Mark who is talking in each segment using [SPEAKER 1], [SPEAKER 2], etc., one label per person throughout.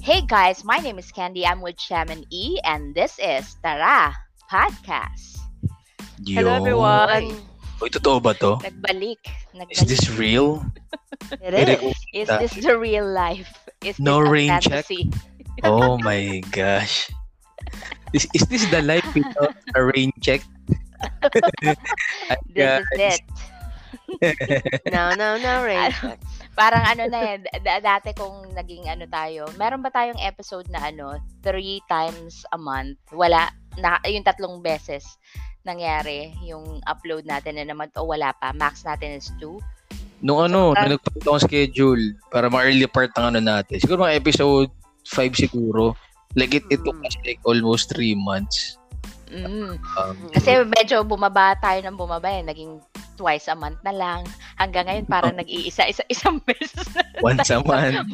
[SPEAKER 1] Hey guys, my name is Candy. I'm with Shaman E, and this is Tara Podcast.
[SPEAKER 2] Hello everyone.
[SPEAKER 3] Uy, totoo ba to?
[SPEAKER 1] Nagbalik. Nagbalik.
[SPEAKER 3] Is this real?
[SPEAKER 2] It
[SPEAKER 3] Eric,
[SPEAKER 2] is.
[SPEAKER 1] Is this the real life? Is
[SPEAKER 3] No
[SPEAKER 1] this a
[SPEAKER 3] rain check? Oh my gosh. Is, is this the life without a rain check?
[SPEAKER 1] This is it.
[SPEAKER 2] No, no, no, rain check.
[SPEAKER 1] Parang ano na yan, da- dati kung naging ano tayo, meron ba tayong episode na ano, three times a month? Wala, na, yung tatlong beses nangyari yung upload natin na naman o wala pa. Max natin is two.
[SPEAKER 3] Nung ano, nung nagpalit akong schedule para ma-early part ng ano natin. Siguro mga episode 5 siguro. Like it, it took
[SPEAKER 2] Mm.
[SPEAKER 3] us like almost 3 months.
[SPEAKER 1] Mm.
[SPEAKER 3] Um,
[SPEAKER 1] Kasi medyo bumaba tayo ng bumaba eh. Naging twice a month na lang. Hanggang ngayon parang nag-iisa isa, isang beses na
[SPEAKER 3] once a month.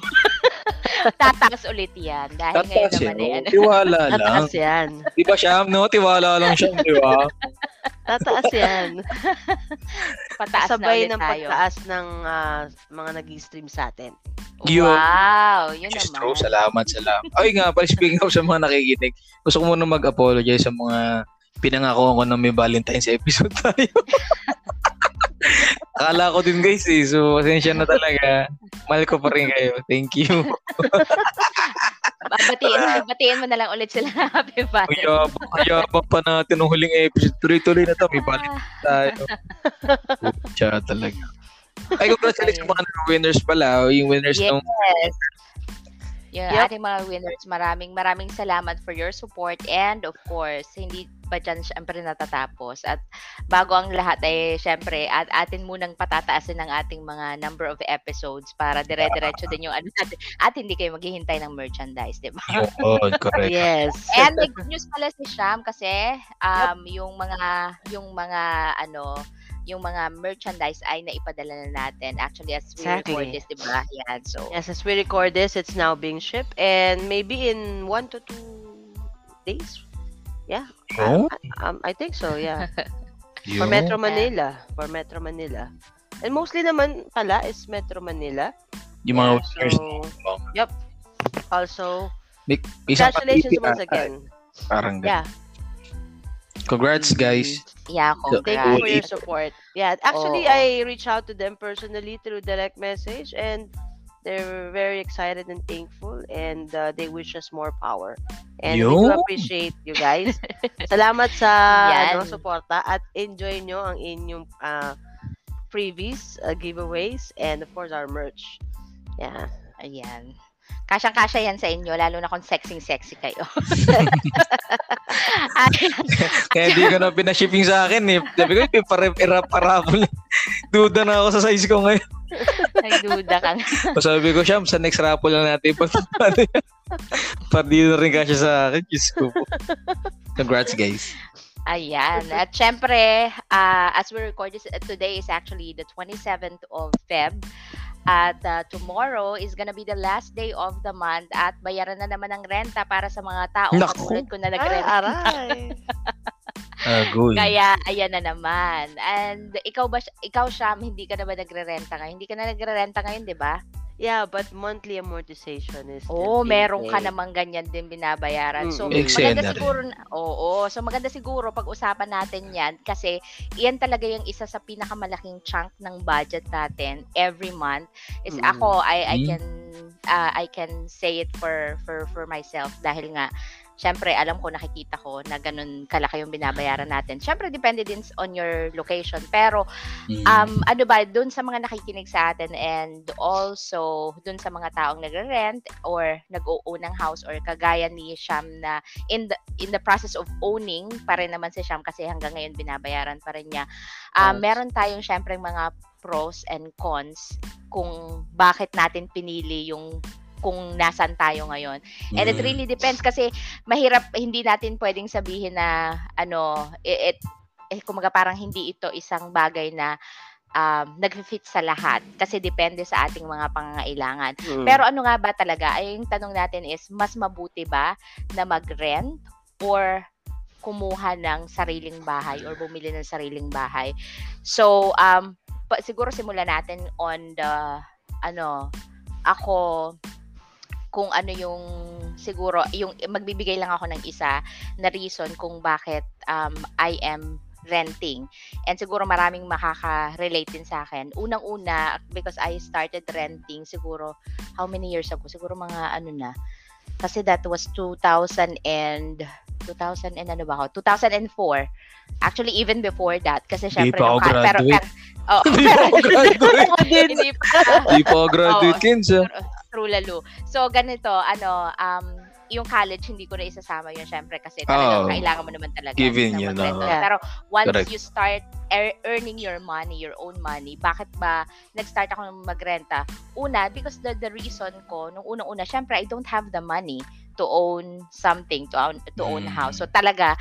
[SPEAKER 1] tataas ulit yan. Dahil ngayon
[SPEAKER 3] Tatas
[SPEAKER 1] naman eh.
[SPEAKER 3] yun.
[SPEAKER 1] Ano,
[SPEAKER 3] Tiwala lang.
[SPEAKER 2] Tataas yan.
[SPEAKER 3] Di ba siya, no? Tiwala lang siya, di ba?
[SPEAKER 2] Tataas yan.
[SPEAKER 1] pataas na
[SPEAKER 2] Sabay
[SPEAKER 1] ulit
[SPEAKER 2] ng
[SPEAKER 1] tayo.
[SPEAKER 2] pagtaas ng ah, mga nag-stream sa atin.
[SPEAKER 3] Yun.
[SPEAKER 1] Wow, yun
[SPEAKER 3] Just
[SPEAKER 1] naman.
[SPEAKER 3] true. Salamat, salamat. Ay nga, pala speaking of sa mga nakikinig, gusto ko muna mag-apologize sa mga pinangako ko na may Valentine's episode tayo. Akala ko din guys eh. So, pasensya na talaga. Mahal ko pa rin kayo. Thank you.
[SPEAKER 1] Batiin, batiin mo na lang ulit sila happy Valentine's.
[SPEAKER 3] Kayabang, kayabang pa natin ng huling episode. Tuloy-tuloy na to. May Valentine's tayo. Pucha talaga. Ay, congratulations sa mga winners pala. Yung winners
[SPEAKER 1] Yes.
[SPEAKER 3] ng
[SPEAKER 1] Yung
[SPEAKER 2] Yep.
[SPEAKER 1] ating mga winners, maraming maraming salamat for your support and of course, hindi pa dyan syempre natatapos. At bago ang lahat ay syempre at atin munang patataasin ang ating mga number of episodes para dire-diretso din yung ano natin. At hindi kayo maghihintay ng merchandise, di ba?
[SPEAKER 3] yun. correct.
[SPEAKER 2] Yes.
[SPEAKER 1] And may good news pala si Sham kasi um yung mga yung mga ano yung mga merchandise ay naipadala na natin actually as we
[SPEAKER 2] Exactly.
[SPEAKER 1] record this, di ba? Yan. So,
[SPEAKER 2] Yes, as we record this, it's now being shipped and maybe in one to two days. Yeah.
[SPEAKER 3] Oh?
[SPEAKER 2] Um, I think so, yeah. For. Metro Manila. For Metro Manila. And mostly naman pala is Metro Manila.
[SPEAKER 3] Yung mga
[SPEAKER 2] Yeah, so, yep. Also,
[SPEAKER 3] May,
[SPEAKER 2] congratulations once
[SPEAKER 3] ata,
[SPEAKER 2] again.
[SPEAKER 3] Parang ganun.
[SPEAKER 2] Yeah.
[SPEAKER 3] Congrats guys.
[SPEAKER 1] Yeah,
[SPEAKER 3] So,
[SPEAKER 2] Thank
[SPEAKER 1] congrats.
[SPEAKER 2] you for your support. Yeah, actually,
[SPEAKER 1] Oo.
[SPEAKER 2] I reached out to them personally through direct message, and they're very excited and thankful, and uh, they wish us more power. And we do appreciate you guys. Salamat sa
[SPEAKER 1] Yan.
[SPEAKER 2] ano, suporta at enjoy nyo ang inyong uh, freebies, uh, giveaways, and of course our merch. Yeah.
[SPEAKER 1] Ayan. Kasyang-kasya yan sa inyo, lalo na kung sexing-sexy kayo.
[SPEAKER 3] Kaya di ko na pinashipping sa akin eh. Sabi ko, iparap-parapol. Duda na ako sa size ko ngayon.
[SPEAKER 1] Nagduda ka nga.
[SPEAKER 3] Sabi ko, Sham, sa next raffle lang natin. Pag Para di na rin kasya sa akin. Diyos ko po. Congrats, guys.
[SPEAKER 1] Ayan. At syempre, uh, as we record this, uh, today is actually the 27th of Feb. At uh, tomorrow is gonna be the last day of the month at bayaran na naman ng renta para sa mga tao
[SPEAKER 3] Naku.
[SPEAKER 1] katulad ko na
[SPEAKER 2] Ah,
[SPEAKER 1] nagrenta.
[SPEAKER 2] aray.
[SPEAKER 3] Agoy.
[SPEAKER 1] Kaya ayan na naman. And ikaw ba ikaw Sham, hindi ka na ba nagre-renta ngayon? Hindi ka na nagre-renta ngayon, 'di ba?
[SPEAKER 2] Yeah, but monthly amortization is being
[SPEAKER 1] meron ka namang ganyan din binabayaran. So, maganda siguro, na- oo, so maganda siguro pag-usapan natin yan kasi iyan talaga yung isa sa pinakamalaking chunk ng budget natin every month. Is
[SPEAKER 2] Mm.
[SPEAKER 1] ako, I, I
[SPEAKER 3] Mm.
[SPEAKER 1] can, uh, I can say it for, for, for myself dahil nga, Siyempre, alam ko, nakikita ko na ganun kalaki yung binabayaran natin. Siyempre, depende din on your location. Pero,
[SPEAKER 3] Mm.
[SPEAKER 1] Um, ano ba, dun sa mga nakikinig sa atin and also dun sa mga taong nagre-rent or nag-o-own ng house or kagaya ni Sham na in the, in the process of owning pa rin naman si Sham kasi hanggang ngayon binabayaran pa rin niya. Um,
[SPEAKER 2] Yes.
[SPEAKER 1] Meron tayong syempre mga pros and cons kung bakit natin pinili yung kung nasan tayo ngayon. And it
[SPEAKER 3] Mm.
[SPEAKER 1] really depends kasi mahirap hindi natin pwedeng sabihin na ano it, it eh, kumaga parang hindi ito isang bagay na um, nag-fit sa lahat kasi depende sa ating mga pangangailangan.
[SPEAKER 2] Mm.
[SPEAKER 1] Pero ano nga ba talaga? Ay, yung tanong natin is, mas mabuti ba na mag-rent or kumuha ng sariling bahay or bumili ng sariling bahay? So, um, pa, siguro simulan natin on the, ano, ako, kung ano yung siguro yung magbibigay lang ako ng isa na reason kung bakit um, I am renting. And siguro maraming makaka-relate din sa akin. Unang-una, because I started renting siguro, how many years ago? Siguro mga ano na. Kasi that was 2000 and 2000 and ano ba ako? 2004. Actually, even before that. Kasi syempre,
[SPEAKER 3] pa ako
[SPEAKER 1] nung- pero,
[SPEAKER 3] graduate.
[SPEAKER 1] pero, oh,
[SPEAKER 3] Hindi pa ako graduate.
[SPEAKER 1] hindi pa.
[SPEAKER 3] Hindi ako graduate,
[SPEAKER 1] Oo. True lalo. So, ganito, ano, um, yung college, hindi ko na isasama yun, syempre, kasi talagang
[SPEAKER 3] Oo.
[SPEAKER 1] kailangan mo naman talaga.
[SPEAKER 3] Given yun, oo.
[SPEAKER 2] Yeah.
[SPEAKER 1] Pero once
[SPEAKER 3] Correct.
[SPEAKER 1] you start ear- earning your money, your own money, bakit ba nag-start ako ng magrenta? Una, because the, the reason ko, nung unang-una, syempre, I don't have the money to own something, to own, to own
[SPEAKER 3] Mm.
[SPEAKER 1] house. So, talaga,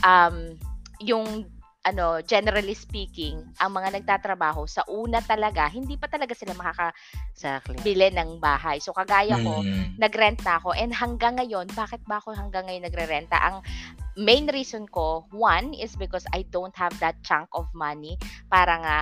[SPEAKER 1] um, yung ano, generally speaking, ang mga nagtatrabaho sa una talaga, hindi pa talaga sila makakabili
[SPEAKER 2] Exactly.
[SPEAKER 1] ng bahay. So kagaya ko,
[SPEAKER 3] Mm.
[SPEAKER 1] nagrent na ako and hanggang ngayon, bakit ba ako hanggang ngayon nagrerenta? Ang main reason ko, one is because I don't have that chunk of money para nga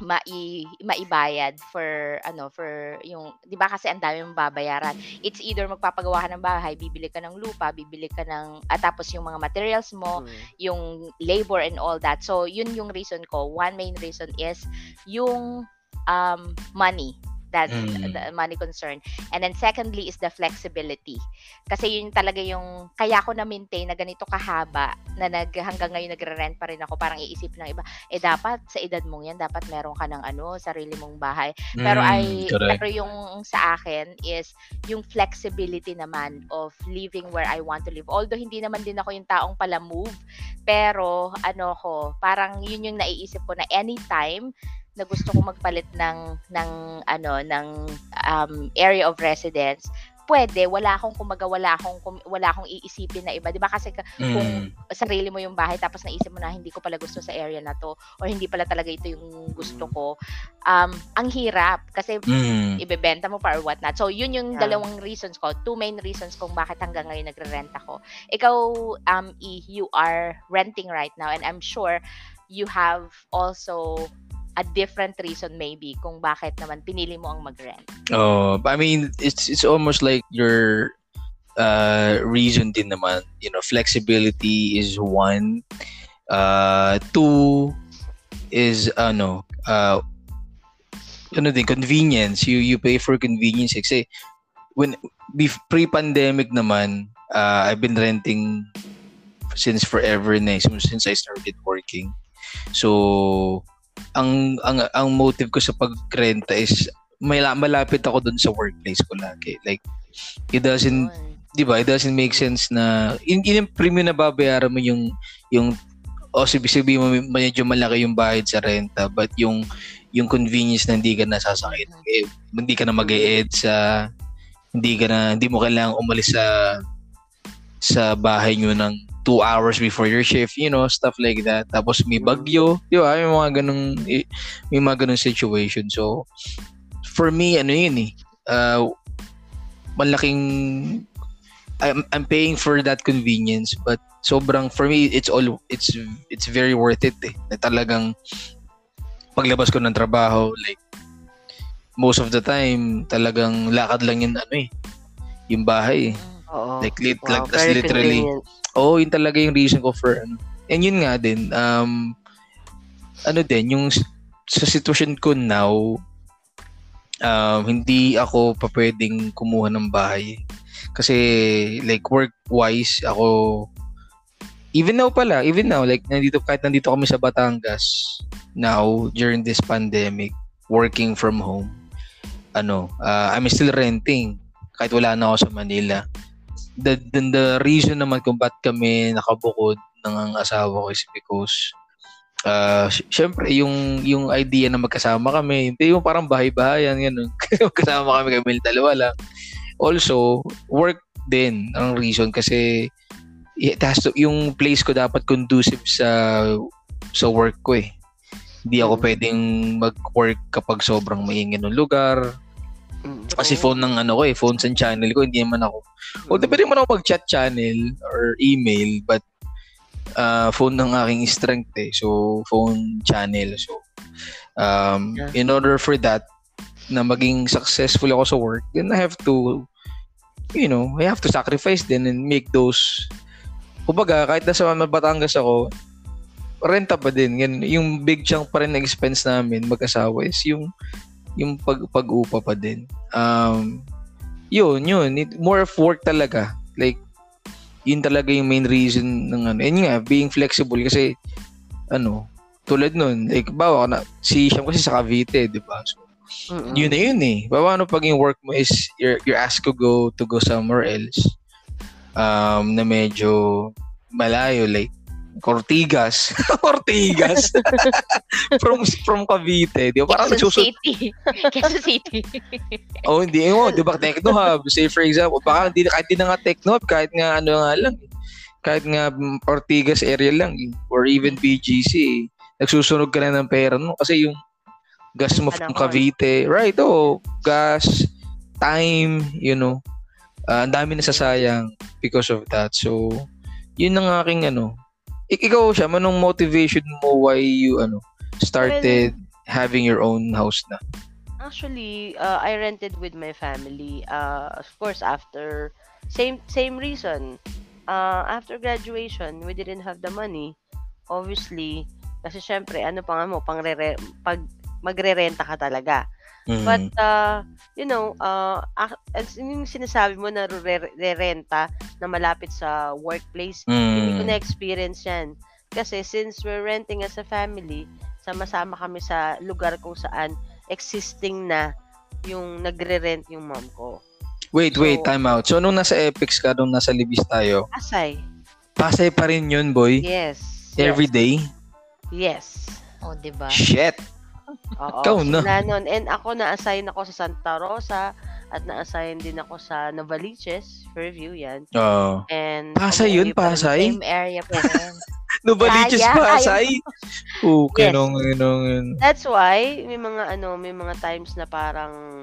[SPEAKER 1] mai maibayad for ano for yung 'di ba kasi ang dami mong babayaran it's either magpapagawa ka ng bahay bibili ka ng lupa bibili ka ng at tapos yung mga materials mo
[SPEAKER 2] Mm.
[SPEAKER 1] yung labor and all that. So, yun yung reason ko. One main reason is yung um, money. That
[SPEAKER 3] Mm.
[SPEAKER 1] the money concern. And then secondly is the flexibility. Kasi yun talaga yung kaya ko na maintain na ganito kahaba na nag hanggang ngayon nagre-rent pa rin ako. Parang iisip ng iba, eh dapat sa edad mong yan dapat meron ka ng ano, sarili mong bahay. Pero
[SPEAKER 3] Mm,
[SPEAKER 1] ay
[SPEAKER 3] correct.
[SPEAKER 1] pero yung sa akin is yung flexibility naman of living where I want to live. Although hindi naman din ako yung taong pala move, pero ano ko, parang yun yung naiisip ko na anytime na gusto ko magpalit ng ng ano ng um, area of residence pwede wala akong kumaga wala akong kum- wala akong iisipin na iba 'di ba kasi ka- kung
[SPEAKER 3] Mm.
[SPEAKER 1] sarili mo yung bahay tapos naisip mo na hindi ko pala gusto sa area na to or hindi pala talaga ito yung gusto ko um ang hirap kasi
[SPEAKER 3] Mm.
[SPEAKER 1] ibebenta mo pa or what not. So, yun yung
[SPEAKER 2] Yeah.
[SPEAKER 1] dalawang reasons ko. Two main reasons kung bakit hanggang ngayon nagre-rent ako. Ikaw, um, E, you are renting right now and I'm sure you have also a different reason maybe kung bakit naman pinili mo ang mag-rent.
[SPEAKER 3] Oh, I mean, it's it's almost like your uh reason din naman. You know, flexibility is one. Uh, two is ano, uh, ano din convenience. You you pay for convenience kasi when pre-pandemic naman, uh, I've been renting since forever na eh, since I started working. So, ang ang ang motive ko sa pagrenta is may malapit ako dun sa workplace ko lagi. Like it doesn't,
[SPEAKER 1] Yun.
[SPEAKER 3] 'di ba? It doesn't make sense na in, in yung premium na babayaran mo yung yung o sabi sabi mo medyo malaki yung bayad sa renta but yung yung convenience na hindi ka nasasakit eh, hindi ka na mag sa hindi ka na hindi mo kailangang umalis sa sa bahay nyo ng two hours before your shift, you know, stuff like that. Tapos may bagyo, di ba? May mga ganung, eh, may mga ganung situation. So, for me, ano yun eh, uh, malaking, I'm, I'm paying for that convenience, but sobrang, for me, it's all, it's, it's very worth it eh. Na talagang, paglabas ko ng trabaho, like, most of the time, talagang lakad lang yun, ano eh, yung bahay eh.
[SPEAKER 2] Oo.
[SPEAKER 3] Like, lit,
[SPEAKER 2] Wow,
[SPEAKER 3] like,
[SPEAKER 2] very
[SPEAKER 3] literally,
[SPEAKER 2] convenient.
[SPEAKER 3] Oo, yun talaga yung reason ko for ano. And yun nga din, um, ano din, yung sa sitwasyon ko now, um, hindi ako pa pwedeng kumuha ng bahay. Kasi, like, work-wise, ako, even now pala, even now, like, nandito, kahit nandito kami sa Batangas, now, during this pandemic, working from home, ano, uh, I'm still renting, kahit wala na ako sa Manila the, the, the reason naman kung ba't kami nakabukod ng ang asawa ko is because uh, sy- syempre yung yung idea na magkasama kami hindi yung parang bahay-bahayan ganun. Magkasama kami kami dalawa lang. Also work din ang reason kasi it has to, yung place ko dapat conducive sa sa work ko eh. Hindi ako
[SPEAKER 2] Mhm.
[SPEAKER 3] pwedeng mag-work kapag sobrang maingay ng lugar
[SPEAKER 2] Mm.
[SPEAKER 3] kasi phone ng ano ko eh, phone sa channel ko, hindi naman ako. Although pwede naman ako mag-chat channel or email, but uh, phone ng aking strength eh. So, phone channel. So, um,
[SPEAKER 2] Yeah.
[SPEAKER 3] in order for that, na maging successful ako sa work, then I have to you know, I have to sacrifice din and make those kumbaga kahit nasa Batangas ako renta pa din ganun. yung big chunk pa rin ng expense namin mag-asawa is yung yung pag pag-upa pa din. Um yun yun. It, more of work talaga. Like yun talaga yung main reason ng ano. And nga being flexible kasi ano tulad nun like bawa na si Sham kasi sa Cavite di ba? So
[SPEAKER 2] Mm-mm.
[SPEAKER 3] yun na yun eh. Paano pag yung work mo is you're, you're asked to go to go somewhere else um, na medyo malayo like Ortigas. Ortigas. from from Cavite. Di ba? Parang
[SPEAKER 1] Quezon. City. Quezon City.
[SPEAKER 3] Oh, hindi mo. Di ba? Techno Hub. Say for example, baka hindi, kahit hindi na nga Techno Hub, kahit nga ano nga lang. eh. Kahit nga mm, Ortigas area lang. eh. Or even BGC. eh. Nagsusunog ka na ng pera mo. Kasi yung gas mo from. Cavite. Right, oh. Gas, time, you know. Ah, ang dami nasasayang because of that. So, yun ang aking ano. Ik- ikaw siya, manong motivation mo why you ano started having your own house na?
[SPEAKER 2] Actually, uh, I rented with my family. Uh, of course, after same same reason. Uh, after graduation, we didn't have the money. Obviously, kasi syempre, ano pa nga mo, pang pag magre-renta ka talaga.
[SPEAKER 3] Mm.
[SPEAKER 2] But, uh, you know, uh, as yung sinasabi mo na re- re-renta na malapit sa workplace, hindi ko
[SPEAKER 3] Mm.
[SPEAKER 2] na-experience yan. Kasi since we're renting as a family, sama-sama kami sa lugar kung saan existing na yung nagre-rent yung mom ko.
[SPEAKER 3] Wait, wait,
[SPEAKER 2] So-
[SPEAKER 3] time out. So, nung nasa Epics ka, nung nasa Libis tayo,
[SPEAKER 2] Asay.
[SPEAKER 3] Pasay pa rin yun, boy?
[SPEAKER 2] Yes.
[SPEAKER 3] Every day?
[SPEAKER 2] Yes.
[SPEAKER 1] Oh, di ba?
[SPEAKER 3] Shit!
[SPEAKER 2] Oo.
[SPEAKER 3] Ikaw na.
[SPEAKER 2] simula nun. And ako na-assign ako sa Santa Rosa at na-assign din ako sa Novaliches, Fairview yan.
[SPEAKER 3] Oo.
[SPEAKER 2] And
[SPEAKER 3] Pasay yun, Pasay?
[SPEAKER 1] Same area pa rin.
[SPEAKER 3] Novaliches
[SPEAKER 1] Kaya,
[SPEAKER 3] Pasay? Oo,
[SPEAKER 2] Yes.
[SPEAKER 3] kinong, kinong,
[SPEAKER 2] That's why may mga ano, may mga times na parang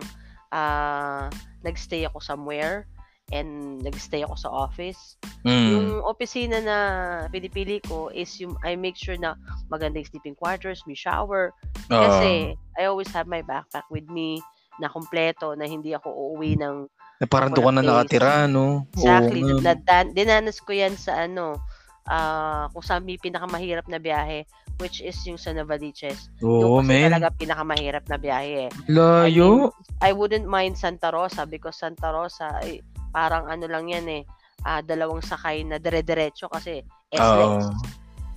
[SPEAKER 2] ah nagstay ako somewhere and nagstay ako sa office.
[SPEAKER 3] mm.
[SPEAKER 2] Yung opisina na pinipili ko is yung I make sure na maganda yung sleeping quarters, may shower. Kasi I always have my backpack with me na kompleto na hindi ako uuwi ng
[SPEAKER 3] na parang doon ka na nakatira, no?
[SPEAKER 2] exactly.
[SPEAKER 3] Oo.
[SPEAKER 2] Nadan- dinanas ko yan sa ano ah kung saan may pinakamahirap na biyahe which is yung sa Novaliches.
[SPEAKER 3] Oo,
[SPEAKER 2] kasi
[SPEAKER 3] man.
[SPEAKER 2] talaga pinakamahirap na biyahe eh.
[SPEAKER 3] Layo.
[SPEAKER 2] I wouldn't mind Santa Rosa because Santa Rosa ay parang ano lang yan eh, ah, dalawang sakay na dire-diretso kasi. SLEX.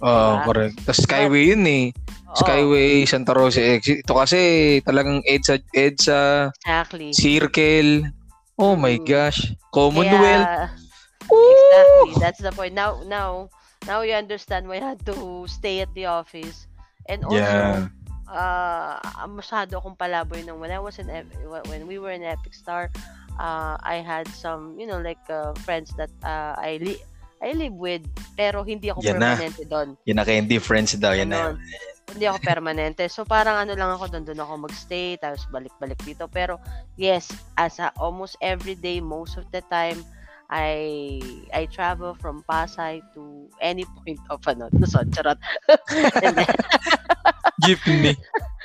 [SPEAKER 3] Oo,
[SPEAKER 2] Diba?
[SPEAKER 3] correct. Tapos Skyway yun eh.
[SPEAKER 2] Oo,
[SPEAKER 3] Skyway, Santa Rosa exit. Ito kasi talagang EDSA, EDSA,
[SPEAKER 2] Exactly.
[SPEAKER 3] Circle. Oh my
[SPEAKER 2] Mm.
[SPEAKER 3] gosh. Commonwealth.
[SPEAKER 2] Kaya, exactly. That's the point. Now, now, now you understand why I had to stay at the office. And also,
[SPEAKER 3] Yeah.
[SPEAKER 2] uh, masyado akong palaboy nung when I was in, when we were in Epic Star, uh, I had some, you know, like uh, friends that uh, I li- I live with, pero hindi ako
[SPEAKER 3] Yan na.
[SPEAKER 2] permanente doon.
[SPEAKER 3] Yan na kayo difference daw. Yan na.
[SPEAKER 2] Ganon. Hindi ako permanente. So parang ano lang ako doon, doon ako magstay, tapos balik-balik dito. Pero yes, as a, almost every day, most of the time, I I travel from Pasay to any point of ano, Luzon, charot.
[SPEAKER 3] Jeepney.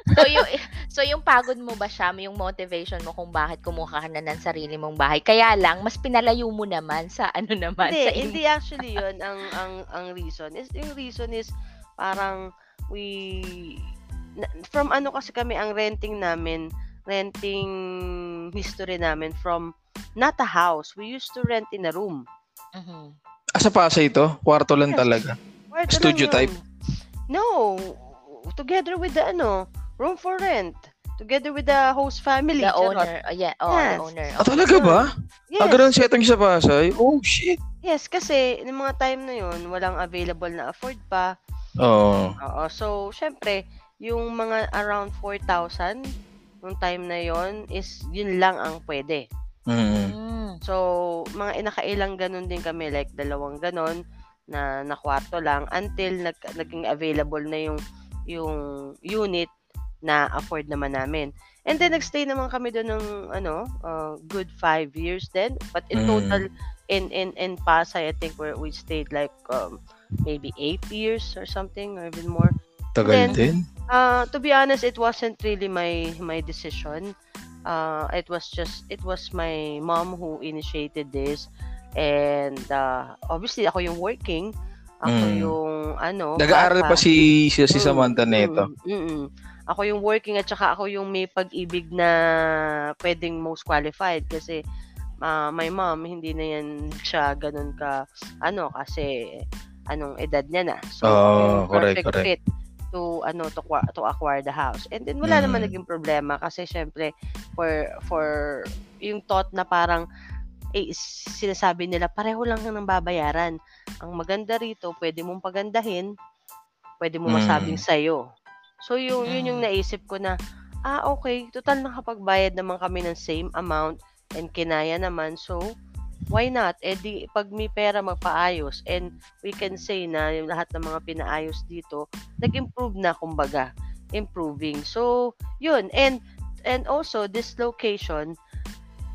[SPEAKER 1] So yung so yung pagod mo ba siya, yung motivation mo kung bakit kumuha ka na ng sarili mong bahay. Kaya lang mas pinalayo mo naman sa ano naman
[SPEAKER 2] hindi,
[SPEAKER 1] sa im-
[SPEAKER 2] hindi actually yun ang ang ang reason. Is yung reason is parang we from ano kasi kami ang renting namin, renting history namin from not a house. We used to rent in a room.
[SPEAKER 1] Mhm.
[SPEAKER 3] Ah, sa Pasay ito? Kwarto lang
[SPEAKER 2] Yes.
[SPEAKER 3] talaga.
[SPEAKER 2] Kwarto
[SPEAKER 3] Studio
[SPEAKER 2] lang yun.
[SPEAKER 3] type?
[SPEAKER 2] No, together with the ano, room for rent. Together with the host family.
[SPEAKER 1] The
[SPEAKER 2] charot.
[SPEAKER 1] owner. Oh, yeah, oh,
[SPEAKER 2] Yes.
[SPEAKER 1] the owner.
[SPEAKER 3] Ah, talaga ba?
[SPEAKER 2] Yes.
[SPEAKER 3] Ah, ganun setting sa Pasay? Oh, shit.
[SPEAKER 2] Yes, kasi ng mga time na yun, walang available na afford pa.
[SPEAKER 3] Oo.
[SPEAKER 2] Oo, so syempre, yung mga around 4,000 nung time na yon is yun lang ang pwede.
[SPEAKER 3] Mm.
[SPEAKER 1] Mm.
[SPEAKER 2] So, mga inakailang ganun din kami, like dalawang ganun na na kwarto lang until nag, naging available na yung yung unit na afford naman namin. And then nagstay naman kami doon ng ano, uh, good five years then. But in
[SPEAKER 3] Mm.
[SPEAKER 2] total in in in Pasay, I think we we stayed like um, maybe eight years or something or even more.
[SPEAKER 3] Tagal
[SPEAKER 2] Then,
[SPEAKER 3] din.
[SPEAKER 2] Uh, to be honest, it wasn't really my my decision. uh, it was just it was my mom who initiated this and uh, obviously ako yung working ako
[SPEAKER 3] Mm.
[SPEAKER 2] yung ano
[SPEAKER 3] Nag-aaral pa si si, si
[SPEAKER 2] Mm,
[SPEAKER 3] Samantha neto.
[SPEAKER 2] mm, mm, mm. Ako yung working at saka ako yung may pag-ibig na pwedeng most qualified kasi ah, my mom hindi na yan siya ganun ka ano kasi anong edad niya na. So
[SPEAKER 3] correct,
[SPEAKER 2] perfect
[SPEAKER 3] correct.
[SPEAKER 2] fit to ano to, to acquire the house. And then wala naman
[SPEAKER 3] Mm.
[SPEAKER 2] naging problema kasi syempre for for yung thought na parang eh, sinasabi nila pareho lang ng babayaran. Ang maganda rito, pwede mong pagandahin, pwede mo
[SPEAKER 3] Mm.
[SPEAKER 2] masabing sa'yo. So, yun, yun yung
[SPEAKER 1] Mm.
[SPEAKER 2] naisip ko na, ah, okay, total nakapagbayad naman kami ng same amount and kinaya naman. So, why not? Eh di, pag may pera, magpaayos. And we can say na yung lahat ng mga pinaayos dito, nag-improve na, kumbaga. Improving. So, yun. And, and also, this location,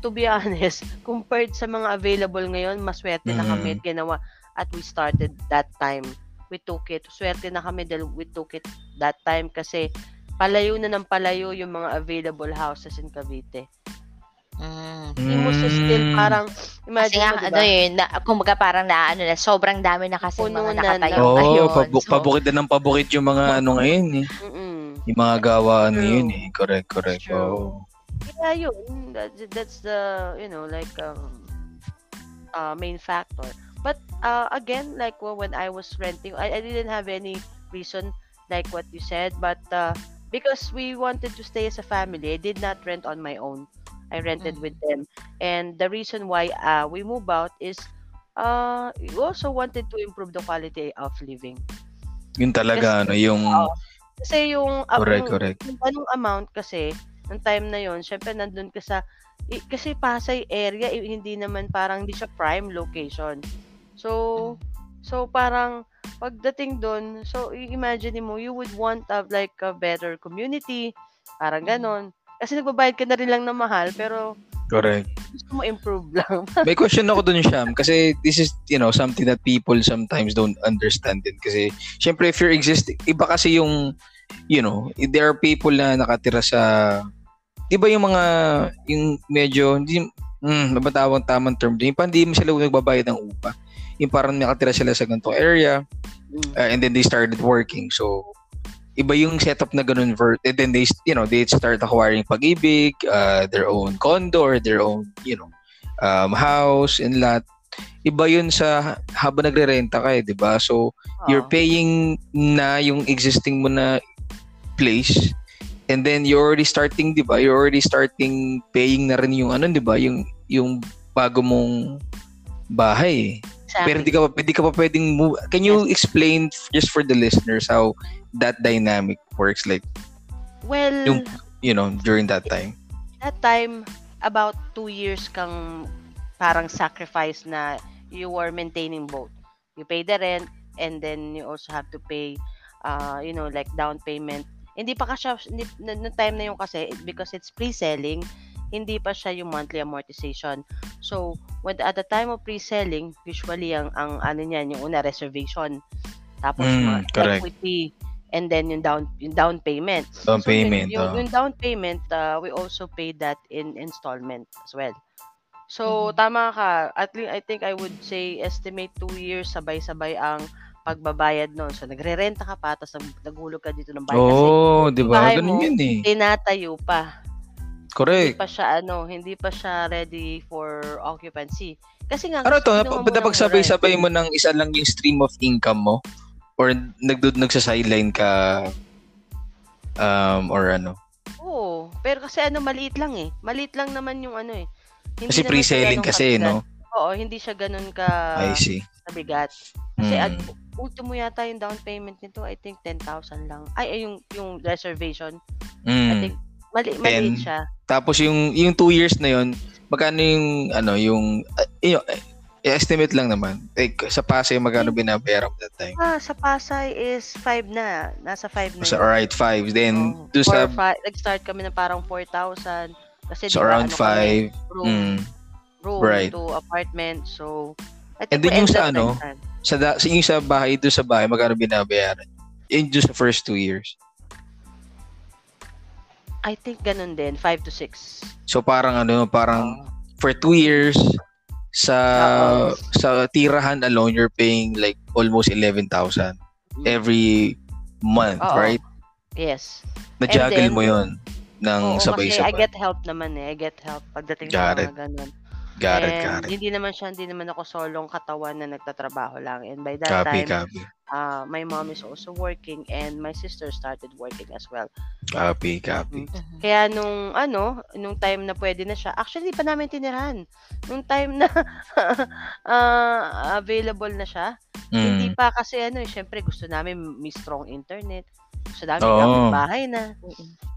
[SPEAKER 2] to be honest, compared sa mga available ngayon, maswerte na kami
[SPEAKER 3] Mm.
[SPEAKER 2] at ginawa at we started that time. We took it. Swerte na kami dahil we took it that time kasi palayo na ng palayo yung mga available houses in Cavite.
[SPEAKER 1] Mm.
[SPEAKER 2] Hindi mo still
[SPEAKER 3] Mm.
[SPEAKER 2] parang,
[SPEAKER 1] Kasi
[SPEAKER 2] imagine
[SPEAKER 1] nga,
[SPEAKER 2] mo,
[SPEAKER 1] ano
[SPEAKER 2] diba?
[SPEAKER 1] eh, na, kumbaga parang na, ano na, sobrang dami na kasi
[SPEAKER 2] Puno
[SPEAKER 1] mga
[SPEAKER 2] na
[SPEAKER 1] nakatayo
[SPEAKER 2] na.
[SPEAKER 3] Oo,
[SPEAKER 1] ngayon.
[SPEAKER 3] pabu-
[SPEAKER 1] So,
[SPEAKER 3] pabukit na ng pabukit yung mga ano ngayon eh.
[SPEAKER 2] Mm-mm.
[SPEAKER 3] Yung mga gawaan
[SPEAKER 2] True.
[SPEAKER 3] ngayon eh. Correct, correct. Oo.
[SPEAKER 2] Kaya yun, that, that's the, you know, like, um, uh, main factor. But, uh, again, like, well, when I was renting, I, I didn't have any reason, like what you said, but, uh, because we wanted to stay as a family, I did not rent on my own. I rented
[SPEAKER 1] Mm.
[SPEAKER 2] with them. And the reason why, uh, we move out is, uh, we also wanted to improve the quality of living.
[SPEAKER 3] Yun talaga, ano, yung...
[SPEAKER 2] Oo. Kasi yung, uh,
[SPEAKER 3] Correct,
[SPEAKER 2] yung,
[SPEAKER 3] correct.
[SPEAKER 2] yung ganung amount kasi, ng time na yon syempre nandun ka sa, kasi Pasay area, i- hindi naman parang, hindi siya prime location. So, so parang, pagdating doon, so imagine mo, you would want a, like a better community, parang
[SPEAKER 1] Mhm.
[SPEAKER 2] ganon. Kasi nagbabayad ka na rin lang ng mahal, pero
[SPEAKER 3] Correct.
[SPEAKER 2] gusto mo improve lang.
[SPEAKER 3] May question ako dun, Sham. Kasi this is, you know, something that people sometimes don't understand din. Kasi, syempre, if you're existing, iba kasi yung, you know, there are people na nakatira sa, di ba yung mga, yung medyo, hindi, hmm, mabatawang tamang term din. Yung hindi mo sila nagbabayad ng upa. Yung parang nakatira sila sa ganitong area,
[SPEAKER 2] Mm.
[SPEAKER 3] uh, and then they started working. So, iba yung setup na ganun ver- and then they you know they start acquiring pag-ibig uh, their own condo or their own you know um, house and lot iba yun sa habang nagre-renta ka eh, di ba so you're
[SPEAKER 2] Oo.
[SPEAKER 3] paying na yung existing mo na place and then you're already starting di ba you're already starting paying na rin yung ano di ba yung yung bago mong bahay eh.
[SPEAKER 2] Exactly.
[SPEAKER 3] Pero di ka pa, di ka pa pwedeng move. Can you explain f- just for the listeners how that dynamic works like,
[SPEAKER 2] well,
[SPEAKER 3] yung- you know, during that time?
[SPEAKER 2] that time, about two years kang parang sacrifice na you were maintaining both. You pay the rent and then you also have to pay, uh, you know, like down payment. Hindi pa kasi, hindi, na, na time na yung kasi, because it's pre-selling, hindi pa siya yung monthly amortization. So, when at the time of pre-selling, usually ang, ang ano niyan, yung una, reservation. Tapos,
[SPEAKER 3] Mm, correct.
[SPEAKER 2] equity, and then yung down yung down payment.
[SPEAKER 3] Down
[SPEAKER 2] So,
[SPEAKER 3] payment.
[SPEAKER 2] Yung,
[SPEAKER 3] oh.
[SPEAKER 2] yung down payment, uh, we also pay that in installment as well. So,
[SPEAKER 1] Mhm.
[SPEAKER 2] tama ka. At least, I think I would say, estimate two years, sabay-sabay ang pagbabayad noon. So, nagre-renta ka pa, tapos nag- naghulog ka dito ng bahay. Kasi
[SPEAKER 3] Oh, di ba? Ganun yun eh.
[SPEAKER 2] tinatayo pa. Hindi
[SPEAKER 3] Correct.
[SPEAKER 2] pa siya, ano, hindi pa siya ready for occupancy. Kasi nga,
[SPEAKER 3] Ano to? Napagsabay-sabay mo ng isa lang yung stream of income mo? Or nagdud nagsa-sideline ka um, or ano?
[SPEAKER 2] Oo. Pero kasi ano, maliit lang eh. Maliit lang naman yung ano eh. Hindi
[SPEAKER 3] Kasi pre-selling kasi,
[SPEAKER 2] kabigat.
[SPEAKER 3] no?
[SPEAKER 2] Oo, hindi siya ganun ka
[SPEAKER 3] I see.
[SPEAKER 2] kabigat. Kasi
[SPEAKER 3] Mm.
[SPEAKER 2] at ultimo yata yung down payment nito, I think 10,000 lang. Ay, ay yung yung reservation. I
[SPEAKER 3] Mm.
[SPEAKER 2] think mali maliit
[SPEAKER 3] 10.
[SPEAKER 2] siya.
[SPEAKER 3] Tapos yung yung two years na yun, magkano yung ano yung uh, yung, uh, estimate lang naman. Like, sa Pasay magkano binabayaran mo that time?
[SPEAKER 2] Ah, sa Pasay is 5 na. Nasa 5 na.
[SPEAKER 3] So,
[SPEAKER 2] yun.
[SPEAKER 3] alright, five. Then,
[SPEAKER 2] Oo.
[SPEAKER 3] do sa,
[SPEAKER 2] five, nag-start kami na parang 4,000. Kasi
[SPEAKER 3] so
[SPEAKER 2] di ba,
[SPEAKER 3] around
[SPEAKER 2] ano kami,
[SPEAKER 3] five.
[SPEAKER 2] room,
[SPEAKER 3] Mm.
[SPEAKER 2] room
[SPEAKER 3] right.
[SPEAKER 2] to apartment. So, I
[SPEAKER 3] And
[SPEAKER 2] think
[SPEAKER 3] then
[SPEAKER 2] we
[SPEAKER 3] yung sa ano. Sa, da, sa yung sa bahay, doon sa bahay, magkano binabayaran? Yung just sa first two years.
[SPEAKER 2] I think ganun din, 5 to 6.
[SPEAKER 3] So parang ano, parang for two years sa
[SPEAKER 2] Oo.
[SPEAKER 3] sa tirahan alone you're paying like almost 11,000 every month,
[SPEAKER 2] Oo.
[SPEAKER 3] right?
[SPEAKER 2] Yes.
[SPEAKER 3] Na-juggle
[SPEAKER 2] then-
[SPEAKER 3] mo 'yon ng
[SPEAKER 2] kasi I
[SPEAKER 3] sabay-sabay.
[SPEAKER 2] get help naman eh. I get help pagdating sa
[SPEAKER 3] Got
[SPEAKER 2] mga ganun.
[SPEAKER 3] Got it,
[SPEAKER 2] And
[SPEAKER 3] got it.
[SPEAKER 2] hindi naman siya, hindi naman ako solong katawan na nagtatrabaho lang. And by that
[SPEAKER 3] Copy,
[SPEAKER 2] time,
[SPEAKER 3] copy.
[SPEAKER 2] uh, my mom is also working and my sister started working as well.
[SPEAKER 3] Copy, copy.
[SPEAKER 1] Mhm.
[SPEAKER 2] Kaya nung ano, nung time na pwede na siya, actually di pa namin tinirahan. Nung time na ah, available na siya, hindi
[SPEAKER 3] Mm.
[SPEAKER 2] pa kasi ano, eh, syempre gusto namin may strong internet. Namin
[SPEAKER 3] Oo.
[SPEAKER 2] oh. bahay na.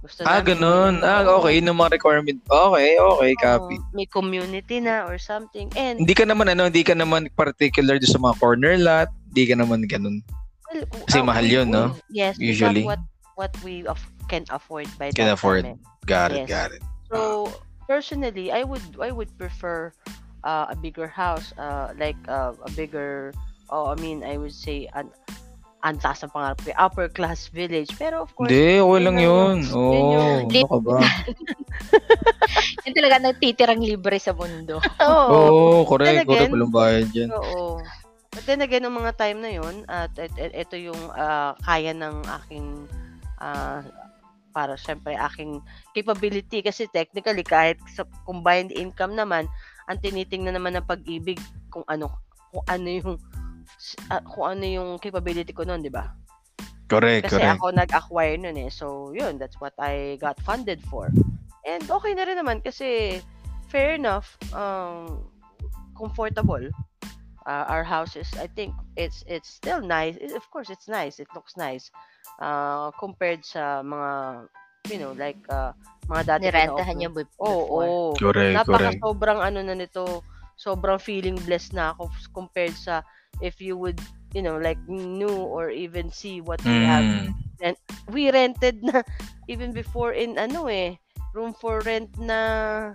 [SPEAKER 2] Gusto
[SPEAKER 3] Ah, ganun. Ah,
[SPEAKER 2] oo,
[SPEAKER 3] okay. Yun ang mga requirement. Okay, okay,
[SPEAKER 2] oo,
[SPEAKER 3] copy.
[SPEAKER 2] may community na or something. And
[SPEAKER 3] Hindi ka naman ano, hindi ka naman particular sa mga corner lot. Hindi ka naman ganun.
[SPEAKER 2] well,
[SPEAKER 3] Kasi
[SPEAKER 2] ah,
[SPEAKER 3] mahal
[SPEAKER 2] we-
[SPEAKER 3] yun, no?
[SPEAKER 2] Yes,
[SPEAKER 3] Usually.
[SPEAKER 2] what what we af- can afford by
[SPEAKER 3] Can
[SPEAKER 2] that
[SPEAKER 3] afford.
[SPEAKER 2] time. eh.
[SPEAKER 3] Got it,
[SPEAKER 2] Yes.
[SPEAKER 3] got it.
[SPEAKER 2] So personally, I would I would prefer uh, a bigger house, uh, like uh, a bigger. Oh, I mean, I would say an ang pangarap ko, upper class village. Pero of course,
[SPEAKER 3] Hindi, okay lang
[SPEAKER 2] yun.
[SPEAKER 3] Oo, oh, ano ka ba?
[SPEAKER 1] Yun talaga nagtitirang libre sa mundo.
[SPEAKER 2] oo.
[SPEAKER 3] Oh, correct.
[SPEAKER 2] Then
[SPEAKER 3] Correct,
[SPEAKER 2] again,
[SPEAKER 3] walang bayad dyan.
[SPEAKER 2] Oo. But then again, ng mga time na yun, at ito yung ah, kaya ng aking ah, para syempre aking capability kasi technically kahit sa combined income naman ang tinitingnan naman ng pag-ibig kung ano kung ano yung ah, kung ano yung capability ko noon, 'di ba?
[SPEAKER 3] Correct,
[SPEAKER 2] Kasi
[SPEAKER 3] correct.
[SPEAKER 2] ako nag-acquire nun eh. So, yun, that's what I got funded for. And okay na rin naman kasi fair enough, um, comfortable. Uh, our house is, I think, it's it's still nice. It- of course, it's nice. It looks nice. Uh, compared sa mga, you know, like, uh, mga dati
[SPEAKER 1] Nirentahan niya be-
[SPEAKER 2] Oo,
[SPEAKER 1] before.
[SPEAKER 2] oo.
[SPEAKER 3] Correct,
[SPEAKER 2] Napaka
[SPEAKER 3] correct.
[SPEAKER 2] sobrang ano na nito, sobrang feeling blessed na ako compared sa if you would, you know, like knew or even see what we have
[SPEAKER 3] Mm.
[SPEAKER 2] we rented na even before in ano eh room for rent na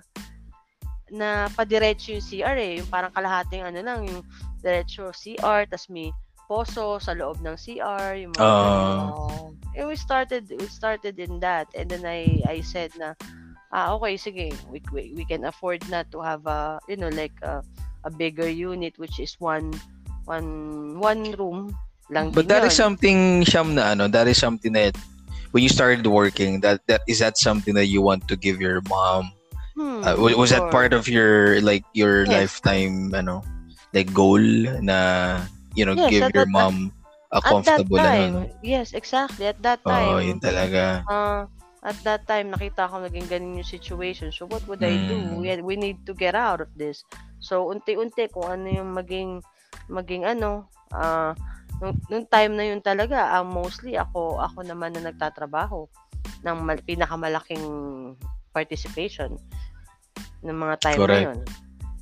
[SPEAKER 2] na padiretso yung CR eh yung parang kalahating ano lang yung diretso CR tas may poso sa loob ng CR yung mga.
[SPEAKER 1] Oh.
[SPEAKER 2] Eh, we started we started in that and then I I said na ah okay sige we we, we can afford na to have a you know like a, a bigger unit which is one one one room lang
[SPEAKER 3] But that
[SPEAKER 2] yun.
[SPEAKER 3] is something, Sham, na ano, that is something that when you started working, that that is that something that you want to give your mom?
[SPEAKER 2] Hmm,
[SPEAKER 3] Uh, wa- was that part of your like your
[SPEAKER 2] Yes.
[SPEAKER 3] lifetime, ano, like goal na you know
[SPEAKER 2] Yes,
[SPEAKER 3] give your
[SPEAKER 2] that-
[SPEAKER 3] mom a
[SPEAKER 2] at that
[SPEAKER 3] comfortable
[SPEAKER 2] time,
[SPEAKER 3] ano?
[SPEAKER 2] yes, exactly. At that time,
[SPEAKER 3] Oh, yun talaga.
[SPEAKER 2] uh, at that time, nakita ko naging ganun yung situation. So, what would I do?
[SPEAKER 3] Mm.
[SPEAKER 2] We, we need to get out of this. So, unti-unti, kung ano yung maging, maging ano, ah, nung, nung time na yun talaga, ang mostly ako, ako naman na nagtatrabaho ng mal- pinakamalaking participation ng mga time
[SPEAKER 3] Correct.
[SPEAKER 2] na yun.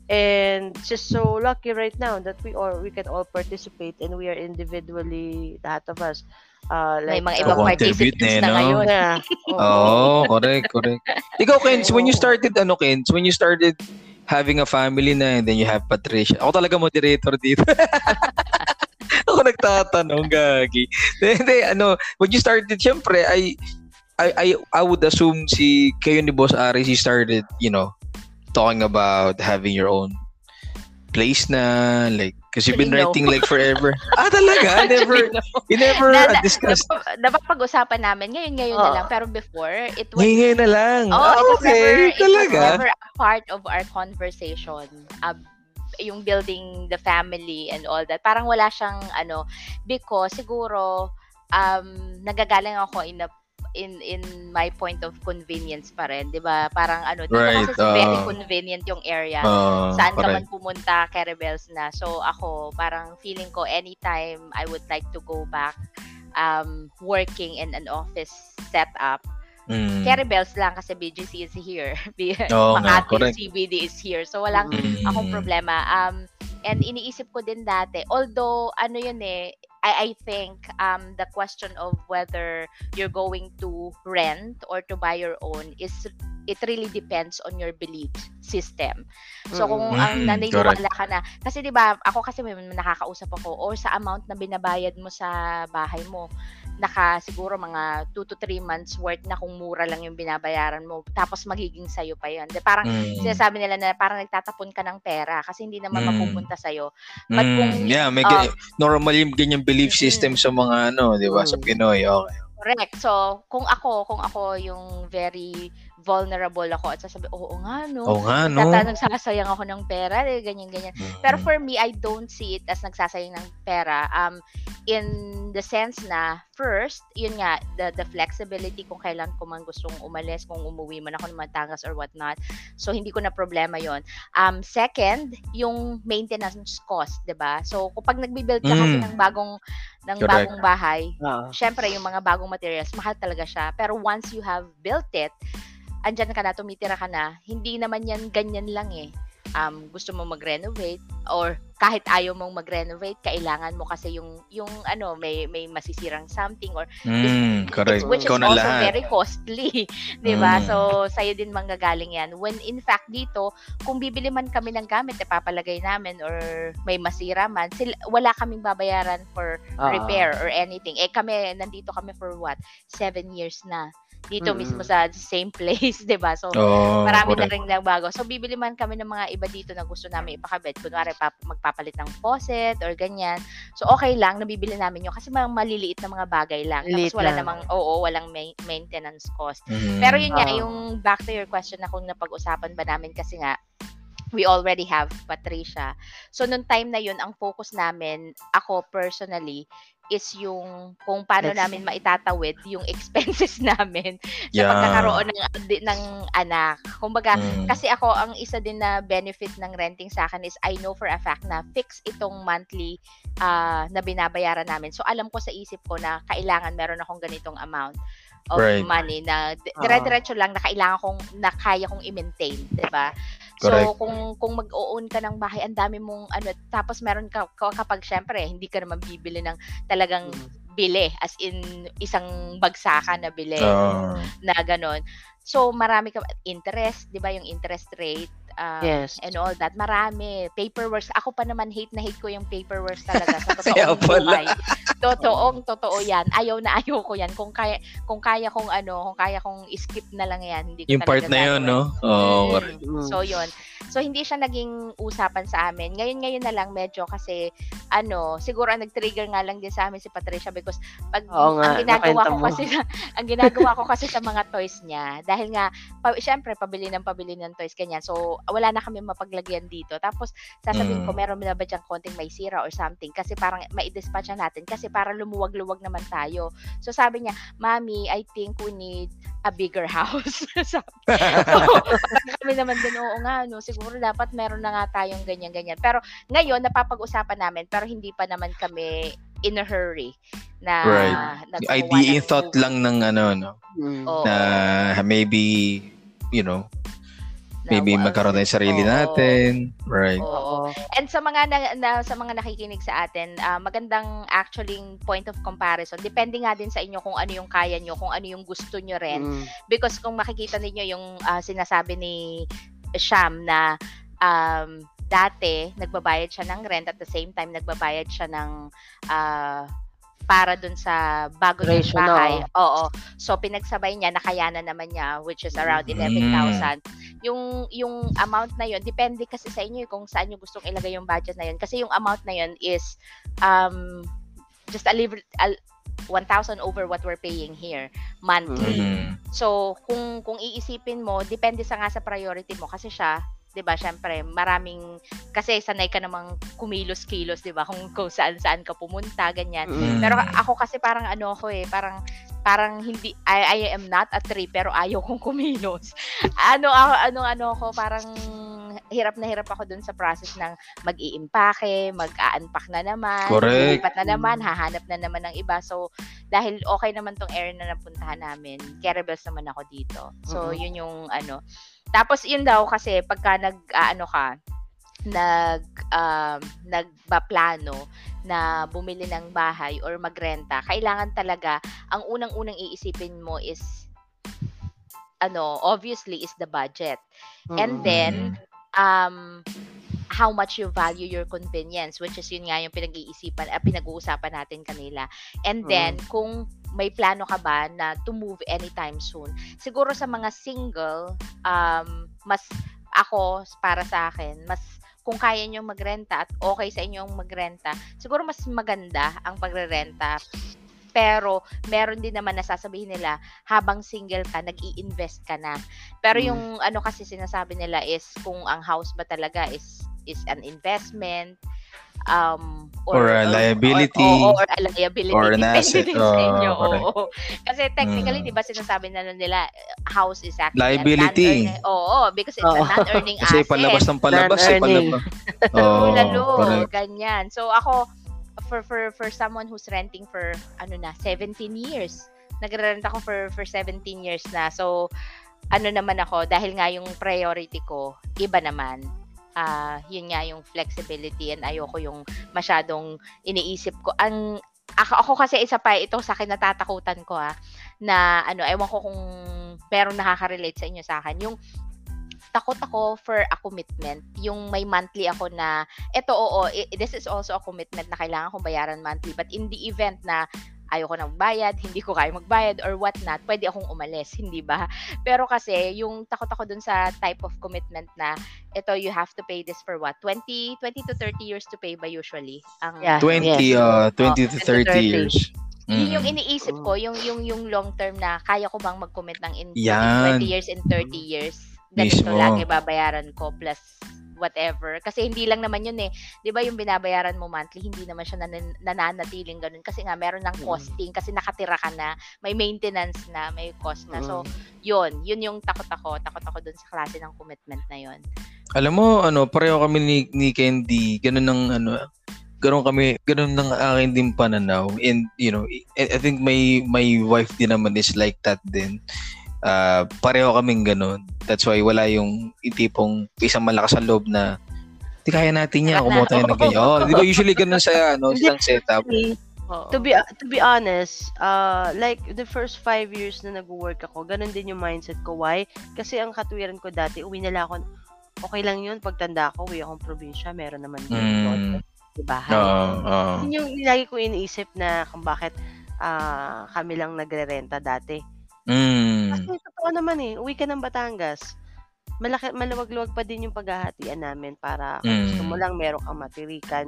[SPEAKER 2] And just so lucky right now that we all we can all participate and we are individually lahat of us uh
[SPEAKER 1] May
[SPEAKER 2] like
[SPEAKER 1] mga
[SPEAKER 2] uh,
[SPEAKER 1] ibang participants
[SPEAKER 3] na,
[SPEAKER 1] na
[SPEAKER 3] no?
[SPEAKER 1] ngayon.
[SPEAKER 2] yeah.
[SPEAKER 3] Oh, correct, correct. Ikaw, Kens, when you
[SPEAKER 2] Oo.
[SPEAKER 3] started, ano, Kens, when you started having a family na, and then you have Patricia. Ako talaga moderator dito. ako nagtatanong, gagi. Hindi, ano, when you started, syempre, I, I, I, I would assume si, kayo ni Boss Aris, you started, you know, talking about having your own place na, like, because you've been
[SPEAKER 1] no.
[SPEAKER 3] writing like forever. ah, talaga? Never, you never
[SPEAKER 1] Na-
[SPEAKER 3] uh,
[SPEAKER 1] na-
[SPEAKER 3] discussed.
[SPEAKER 1] nap- napapag-usapan namin ngayon ngayon na
[SPEAKER 2] Oo.
[SPEAKER 1] lang pero before it was
[SPEAKER 3] Ngayon ngayon na lang.
[SPEAKER 1] Oh,
[SPEAKER 3] ah,
[SPEAKER 1] it was
[SPEAKER 3] okay,
[SPEAKER 1] never, it was
[SPEAKER 3] talaga.
[SPEAKER 1] never a part of our conversation. Uh, yung building the family and all that. Parang wala siyang ano because siguro um nagagaling ako in a in in my point of convenience pa rin, 'di ba? Parang ano, dito
[SPEAKER 3] Right,
[SPEAKER 1] kasi very
[SPEAKER 3] ah.
[SPEAKER 1] convenient yung area.
[SPEAKER 3] Ah,
[SPEAKER 1] Saan ka man pumunta, Kerebels na. So ako, parang feeling ko anytime I would like to go back um working in an office setup
[SPEAKER 3] Mm.
[SPEAKER 1] Kerebels lang kasi BGC is here.
[SPEAKER 3] Nga,
[SPEAKER 1] Makati
[SPEAKER 3] correct.
[SPEAKER 1] CBD is here. So walang
[SPEAKER 3] Mm.
[SPEAKER 1] akong problema. Um and iniisip ko din dati, although ano yun eh, I, I think um the question of whether you're going to rent or to buy your own is it really depends on your belief system. So kung
[SPEAKER 2] Mm.
[SPEAKER 1] ang
[SPEAKER 3] Mm,
[SPEAKER 1] naniniwala ka na kasi 'di ba ako kasi may nakakausap ako or sa amount na binabayad mo sa bahay mo naka siguro mga 2 to 3 months worth na kung mura lang yung binabayaran mo tapos magiging sayo pa yun. De, parang
[SPEAKER 3] Mm.
[SPEAKER 1] sinasabi nila na parang nagtatapon ka ng pera kasi hindi naman
[SPEAKER 3] Mm.
[SPEAKER 1] mapupunta sa'yo. But
[SPEAKER 3] Mm,
[SPEAKER 1] kung-
[SPEAKER 3] yeah, may
[SPEAKER 1] ah,
[SPEAKER 3] ganyan- normal yung ganyang belief system sa mga ano, 'di ba? Sa
[SPEAKER 2] Mm.
[SPEAKER 3] Pinoy. Okay.
[SPEAKER 1] Correct. So, kung ako, kung ako yung very vulnerable ako at sasabi, oo nga, no.
[SPEAKER 3] Oo nga, no.
[SPEAKER 1] Tata, nagsasayang ako ng pera, eh, ganyan, ganyan.
[SPEAKER 3] Mm.
[SPEAKER 1] Pero for me, I don't see it as nagsasayang ng pera. Um, in the sense na, first, yun nga, the, the flexibility kung kailan ko man gustong umalis, kung umuwi man ako ng Batangas or whatnot. So, hindi ko na problema yon Um, second, yung maintenance cost, 'di ba So, kapag nagbi-build ka kasi
[SPEAKER 3] Mm.
[SPEAKER 1] ng bagong ng
[SPEAKER 3] Correct.
[SPEAKER 1] bagong bahay,
[SPEAKER 2] Oo.
[SPEAKER 1] syempre yung mga bagong materials, mahal talaga siya. Pero once you have built it, andyan ka na, tumitira ka na, hindi naman yan ganyan lang eh. Um, gusto mo mag-renovate or kahit ayaw mong mag-renovate, kailangan mo kasi yung yung ano, may may masisirang something or
[SPEAKER 3] Mm, correct.
[SPEAKER 1] which is also
[SPEAKER 3] lahat.
[SPEAKER 1] very costly, 'di ba?
[SPEAKER 3] Mm.
[SPEAKER 1] So sa'yo din manggagaling 'yan. When in fact dito, kung bibili man kami ng gamit na papalagay namin or may masira man, sila, wala kaming babayaran for
[SPEAKER 2] Oo.
[SPEAKER 1] repair or anything. Eh kami, nandito kami for what? Seven years na. Dito
[SPEAKER 2] Mm-mm.
[SPEAKER 1] mismo sa same place, 'di ba? So,
[SPEAKER 3] Oh,
[SPEAKER 1] marami na
[SPEAKER 3] correct.
[SPEAKER 1] rin nagbago. So, bibili man kami ng mga iba dito na gusto namin ipakabit. Kunwari, pap- magpapalit ng faucet or ganyan. So, okay lang, nabibili namin yun. Kasi mga maliliit na mga bagay lang.
[SPEAKER 2] Maliit
[SPEAKER 1] Tapos wala
[SPEAKER 2] lang.
[SPEAKER 1] namang, oo, walang ma- maintenance cost.
[SPEAKER 3] Mm.
[SPEAKER 1] Pero yun nga,
[SPEAKER 2] Oo.
[SPEAKER 1] yung back to your question na kung napag-usapan ba namin kasi nga, we already have Patricia. So, nung time na yun, ang focus namin, ako personally, is yung kung paano
[SPEAKER 2] Ex-
[SPEAKER 1] namin maitatawid yung expenses namin sa
[SPEAKER 3] Yeah.
[SPEAKER 1] pagkakaroon ng, ng anak. Kumbaga,
[SPEAKER 3] Mm.
[SPEAKER 1] kasi ako, ang isa din na benefit ng renting sa akin is I know for a fact na fix itong monthly ah, na binabayaran namin. So, alam ko sa isip ko na kailangan meron akong ganitong amount of
[SPEAKER 3] Right.
[SPEAKER 1] money na
[SPEAKER 2] Ah.
[SPEAKER 1] dire-diretso lang na kailangan kong na kaya kong i-maintain, 'di ba? So
[SPEAKER 3] Correct.
[SPEAKER 1] kung kung mag-own ka ng bahay, ang dami mong ano tapos meron ka ka- kapag syempre hindi ka naman bibili ng talagang
[SPEAKER 2] Mm.
[SPEAKER 1] bili as in isang bagsakan na bili
[SPEAKER 3] Oo.
[SPEAKER 1] na ganon. So marami ka interest, 'di ba, yung interest rate ah,
[SPEAKER 2] Yes.
[SPEAKER 1] and all that. Marami. Paperwork. Ako pa naman hate na hate ko yung paperwork talaga sa totoong buhay. Totoong totoo 'yan. Ayaw na ayaw ko 'yan. Kung kaya kung kaya kong ano, kung kaya kong skip na lang 'yan, hindi ko
[SPEAKER 3] Yung part na yun, no? Oo,
[SPEAKER 1] Mm.
[SPEAKER 2] Mm.
[SPEAKER 1] So, yun. So, hindi siya naging usapan sa amin. Ngayon-ngayon na lang medyo kasi, ano, siguro ang nag-trigger nga lang din sa amin si Patricia because pag
[SPEAKER 2] Oo nga,
[SPEAKER 1] ang ginagawa ko kasi sa, ang ginagawa ko kasi sa mga toys niya, dahil nga, pa, syempre, pabili ng pabili ng toys, ganyan. So, wala na kami mapaglagyan dito. Tapos, sasabihin ko,
[SPEAKER 3] Mm.
[SPEAKER 1] meron na ba dyan konting may sira or something? Kasi parang mai-dispatch na natin kasi para lumuwag-luwag naman tayo. So, sabi niya, Mami, I think we need a bigger house. so, kami naman din, oo nga, no, siguro dapat meron na nga tayong ganyan-ganyan. Pero ngayon, napapag-usapan namin, pero hindi pa naman kami in a hurry na
[SPEAKER 3] Right.
[SPEAKER 1] na
[SPEAKER 3] idea in thought lang ng ano, no?
[SPEAKER 2] Mm.
[SPEAKER 3] Na maybe, you know,
[SPEAKER 1] na
[SPEAKER 3] maybe magkaroon ng sarili
[SPEAKER 1] Oo.
[SPEAKER 3] natin. Right.
[SPEAKER 1] Oo. And sa mga na, na- sa mga nakikinig sa atin, ah, magandang actually point of comparison. Depende nga din sa inyo kung ano yung kaya nyo, kung ano yung gusto nyo rin.
[SPEAKER 2] Mm.
[SPEAKER 1] Because kung makikita ninyo yung ah, sinasabi ni Sham na um, dati nagbabayad siya ng rent at the same time nagbabayad siya ng ah, para dun sa bago niyang bahay. Oo. So pinagsabay niya nakayanan naman niya which is around
[SPEAKER 3] Mm.
[SPEAKER 1] 11,000. Yung yung amount na yun depende kasi sa inyo eh, kung saan niyo gustong ilagay yung budget na yun kasi yung amount na yun is um just a little a, 1,000 over what we're paying here monthly.
[SPEAKER 3] Mhm.
[SPEAKER 1] So, kung kung iisipin mo, depende sa nga sa priority mo kasi siya, 'di ba? Syempre, maraming kasi sanay ka namang kumilos-kilos, 'di ba? Kung kung saan-saan ka pumunta, ganyan.
[SPEAKER 2] Mm.
[SPEAKER 1] Pero ako kasi parang ano ako eh, parang parang hindi I, I am not a tree pero ayaw kong kumilos. Ano ano ano ako parang hirap na hirap ako dun sa process ng mag-iimpake, mag-a-unpack na naman,
[SPEAKER 3] Correct.
[SPEAKER 1] lipat na naman, hahanap na naman ng iba. So, dahil okay naman tong area na napuntahan namin, care bells naman ako dito. So,
[SPEAKER 2] Mhm.
[SPEAKER 1] yun yung ano. Tapos, yun daw kasi pagka nag, ano ka, nag, um, nagbaplano na bumili ng bahay or magrenta, kailangan talaga, ang unang-unang iisipin mo is ano, obviously is the budget. And
[SPEAKER 2] Mm-mm.
[SPEAKER 1] then um how much you value your convenience which is yun nga yung pinag-iisipan uh, pinag-uusapan natin kanila. And then kung may plano ka ba na to move anytime soon. Siguro sa mga single um mas ako para sa akin mas kung kaya nyo magrenta at okay sa inyong magrenta, siguro mas maganda ang pagrerenta. Pero meron din naman nasasabihin nila habang single ka, nag-i-invest ka na. Pero
[SPEAKER 2] Mm.
[SPEAKER 1] yung ano kasi sinasabi nila is kung ang house ba talaga is is an investment um
[SPEAKER 3] Or a liability.
[SPEAKER 1] or, or, or a liability
[SPEAKER 3] Or an asset.
[SPEAKER 1] sa inyo.
[SPEAKER 3] Correct.
[SPEAKER 1] oo. Kasi technically,
[SPEAKER 3] Mm.
[SPEAKER 1] 'di ba sinasabi na nila house is actually
[SPEAKER 3] Liability.
[SPEAKER 1] non-earning- Oo, because it's
[SPEAKER 2] Oo.
[SPEAKER 1] a non-earning
[SPEAKER 3] Kasi
[SPEAKER 1] asset.
[SPEAKER 3] palabas ng palabas, eh, palabas. Oo,
[SPEAKER 1] Lalo,
[SPEAKER 3] correct.
[SPEAKER 1] ganyan. So ako for for for someone who's renting for ano na 17 years. Nagre-rent ako for for 17 years na. So ano naman ako dahil nga yung priority ko iba naman. Ah, yun nga yung flexibility and ayoko yung masyadong iniisip ko. Ang ako, ako kasi isa pa ito sa akin natatakutan ko ah na ano ewan ko kung pero nakaka-relate sa inyo sa akin yung takot ako for a commitment yung may monthly ako na eto oo i- this is also a commitment na kailangan kong bayaran monthly but in the event na ayoko na magbayad, hindi ko kaya magbayad or what not, pwede akong umalis, hindi ba? Pero kasi, yung takot ako dun sa type of commitment na, ito, you have to pay this for what? 20, 20 to 30 years to pay ba usually? Ang,
[SPEAKER 2] Yeah.
[SPEAKER 3] 20,
[SPEAKER 2] Yes.
[SPEAKER 3] uh, 20 to
[SPEAKER 2] 20 to
[SPEAKER 3] 30
[SPEAKER 2] 30.
[SPEAKER 3] years.
[SPEAKER 1] Yun yung
[SPEAKER 3] Mm.
[SPEAKER 1] iniisip ko, yung, yung, yung long term na, kaya ko bang mag-commit ng in,
[SPEAKER 3] Yan.
[SPEAKER 1] 20 years and 30 years? Ganito
[SPEAKER 3] Mismo.
[SPEAKER 1] lagi babayaran ko plus whatever. Kasi hindi lang naman yun eh. 'Di ba yung binabayaran mo monthly, hindi naman siya nanan- nananatiling ganun kasi nga meron ng
[SPEAKER 2] Mm.
[SPEAKER 1] costing kasi nakatira ka na, may maintenance na, may cost na. So,
[SPEAKER 2] Mm.
[SPEAKER 1] yun, yun yung takot ako. Takot ako dun sa klase ng commitment na yun.
[SPEAKER 3] Alam mo, ano, pareho kami ni, ni Candy, ganun ng, ano, ganun kami, ganun ng akin din pananaw. And, you know, I, I think my, my wife din naman is like that din. Uh, pareho kaming ganun. That's why wala yung tipong isang malakas ang loob na di kaya natin
[SPEAKER 1] na.
[SPEAKER 3] kumuha tayo ng ganyan. Oh, di ba usually ganun sa ano, silang setup.
[SPEAKER 1] Oo.
[SPEAKER 2] to be to be honest, uh, like the first five years na nag-work ako, ganun din yung mindset ko. Why? Kasi ang katwiran ko dati, uwi na lang ako, okay lang yun, pagtanda ko, uwi akong probinsya, meron naman din
[SPEAKER 3] Mm.
[SPEAKER 2] mm. bahay.
[SPEAKER 3] Oo, oo.
[SPEAKER 2] Yun yung lagi ko iniisip na kung bakit ah, kami lang nagre-renta dati.
[SPEAKER 3] Mm.
[SPEAKER 2] Kasi totoo naman eh, uwi ka ng Batangas, malaki, maluwag-luwag pa din yung paghahatian namin para kung gusto mo
[SPEAKER 3] Mm.
[SPEAKER 2] lang meron kang matirikan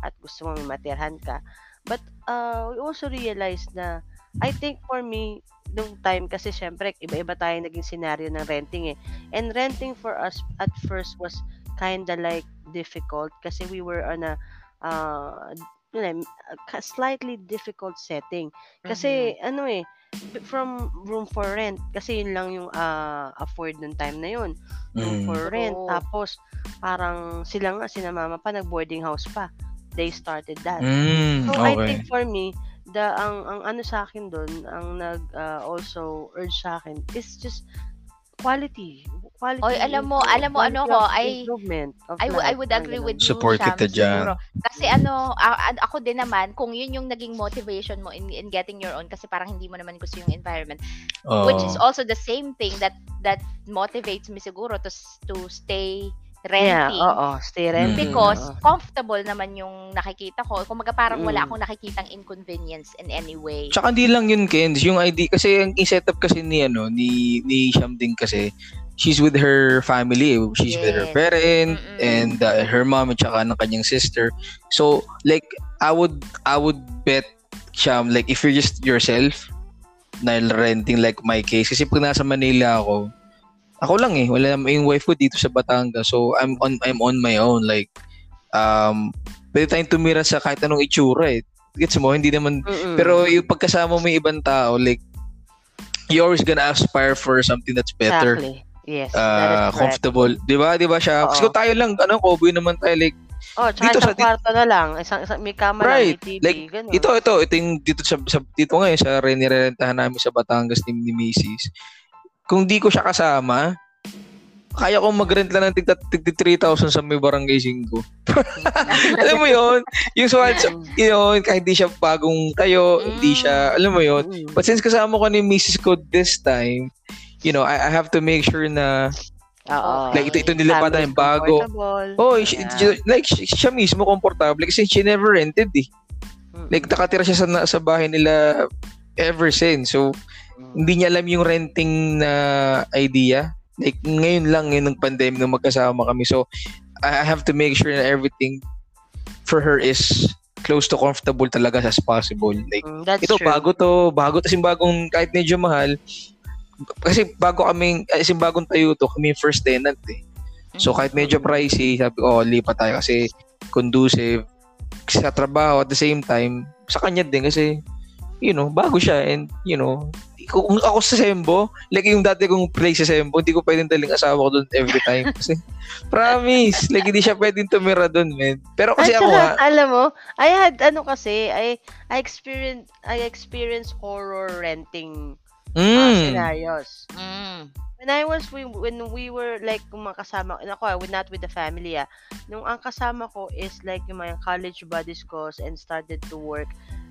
[SPEAKER 2] at gusto mo may matirhan ka. But uh, we also realize na I think for me, nung time kasi syempre iba-iba tayo naging scenario ng renting eh. And renting for us at first was kinda like difficult kasi we were on a uh, yun eh, a slightly difficult setting. Kasi ano eh, from room for rent kasi yun lang yung ah, afford nung time na yun room
[SPEAKER 3] Mm.
[SPEAKER 2] for rent
[SPEAKER 1] Oo.
[SPEAKER 2] tapos parang sila nga sina mama pa nag boarding house pa they started that
[SPEAKER 3] Mm,
[SPEAKER 2] so I
[SPEAKER 3] okay.
[SPEAKER 2] think for me the ang ang ano sa akin doon ang nag ah, also urge sa akin is just quality quality
[SPEAKER 1] Oy, alam mo- alam mo, ano ko, I- I, w- I
[SPEAKER 2] life,
[SPEAKER 1] would agree with you,
[SPEAKER 3] Support
[SPEAKER 1] Sham,
[SPEAKER 3] kita.
[SPEAKER 1] Kasi ano, ako din naman, kung yun yung naging motivation mo in, in getting your own, kasi parang hindi mo naman gusto yung environment, which is also the same thing that that motivates me siguro to s- to stay
[SPEAKER 2] yeah
[SPEAKER 1] renting.
[SPEAKER 2] oo stay renting
[SPEAKER 1] Because
[SPEAKER 2] oo.
[SPEAKER 1] comfortable naman yung nakikita ko. Kung parang wala
[SPEAKER 2] Mm.
[SPEAKER 1] akong nakikitang inconvenience in any way.
[SPEAKER 3] Tsaka hindi lang yun, Kenz. Yung ID, kasi ang setup kasi ni, ano, ni, ni Sham din kasi, she's with her family. She's with her
[SPEAKER 1] Yes.
[SPEAKER 3] parent
[SPEAKER 1] Mm-mm.
[SPEAKER 3] and uh, her mom at saka ng kanyang sister. So, like, I would, I would bet, Sham, like, if you're just yourself, na renting like my case, kasi pag nasa Manila ako, ako lang eh, wala yung wife ko dito sa Batangas. So, I'm on, I'm on my own. Like, um, pwede tayong tumira sa kahit anong itsura eh. Gets mo? Hindi naman
[SPEAKER 2] Mm-mm.
[SPEAKER 3] pero yung pagkasama mo yung ibang tao, like, you always gonna aspire for something that's better.
[SPEAKER 2] exactly yes
[SPEAKER 3] Uh, comfortable. Di ba? Di ba siya?
[SPEAKER 2] Oo.
[SPEAKER 3] Kasi kung tayo lang, ano, Kobe naman tayo, like,
[SPEAKER 2] oh tsaka
[SPEAKER 3] dito sa-
[SPEAKER 2] kwarto na lang isang, isang may kama
[SPEAKER 3] Right.
[SPEAKER 2] lang may TV
[SPEAKER 3] Like,
[SPEAKER 2] ganun.
[SPEAKER 3] ito, ito, ito yung dito sa, sa dito ngayon, sa renirentahan namin sa Batangas ni, ni Macy's. Kung di ko siya kasama, kaya kong mag-rent lang ng tig, tig, tig 3,000 sa may barangay 5. alam mo yon Yung
[SPEAKER 2] Mm.
[SPEAKER 3] yun, kahit di siya bagong tayo, hindi
[SPEAKER 1] Mm.
[SPEAKER 3] siya, alam mo yon
[SPEAKER 2] Mm.
[SPEAKER 3] But since kasama ko ni Mrs. ko this time, you know, I, I have to make sure na
[SPEAKER 2] Oo.
[SPEAKER 3] Like, ito- ito nilipatan yung bago. Oh,
[SPEAKER 2] Yeah.
[SPEAKER 3] she- like she- siya mismo komportable kasi she never rented eh. Like nakatira siya sa na- sa bahay nila ever since. So
[SPEAKER 2] Mm.
[SPEAKER 3] hindi niya alam yung renting na idea. Like ngayon lang yun ng pandemic nung magkasama kami. So I I have to make sure na everything for her is close to comfortable talaga as possible. Like
[SPEAKER 2] Mm, that's
[SPEAKER 3] ito
[SPEAKER 2] true.
[SPEAKER 3] bago to, bago to bagong kahit medyo mahal. Kasi bago kaming, kasi bagong tayo to, kami first tenant eh. So kahit medyo pricey, sabi ko, oh, lipat tayo kasi conducive sa trabaho at the same time, sa kanya din kasi, you know, bago siya and, you know, kung ako sa Sembo, like yung dati kong place sa Sembo, hindi ko pwedeng daling asawa ko doon every time. Kasi, promise, like hindi siya pwedeng tumira doon, man. Pero kasi
[SPEAKER 2] At
[SPEAKER 3] ako nga,
[SPEAKER 2] alam mo, I had ano kasi, I I experience I experience horror renting uh,
[SPEAKER 3] mm,
[SPEAKER 2] scenarios.
[SPEAKER 1] Mm.
[SPEAKER 2] When I was we, when we were like kung mga kasama ako, I would not with the family ah. Nung ang kasama ko is like yung mga college buddies ko and started to work.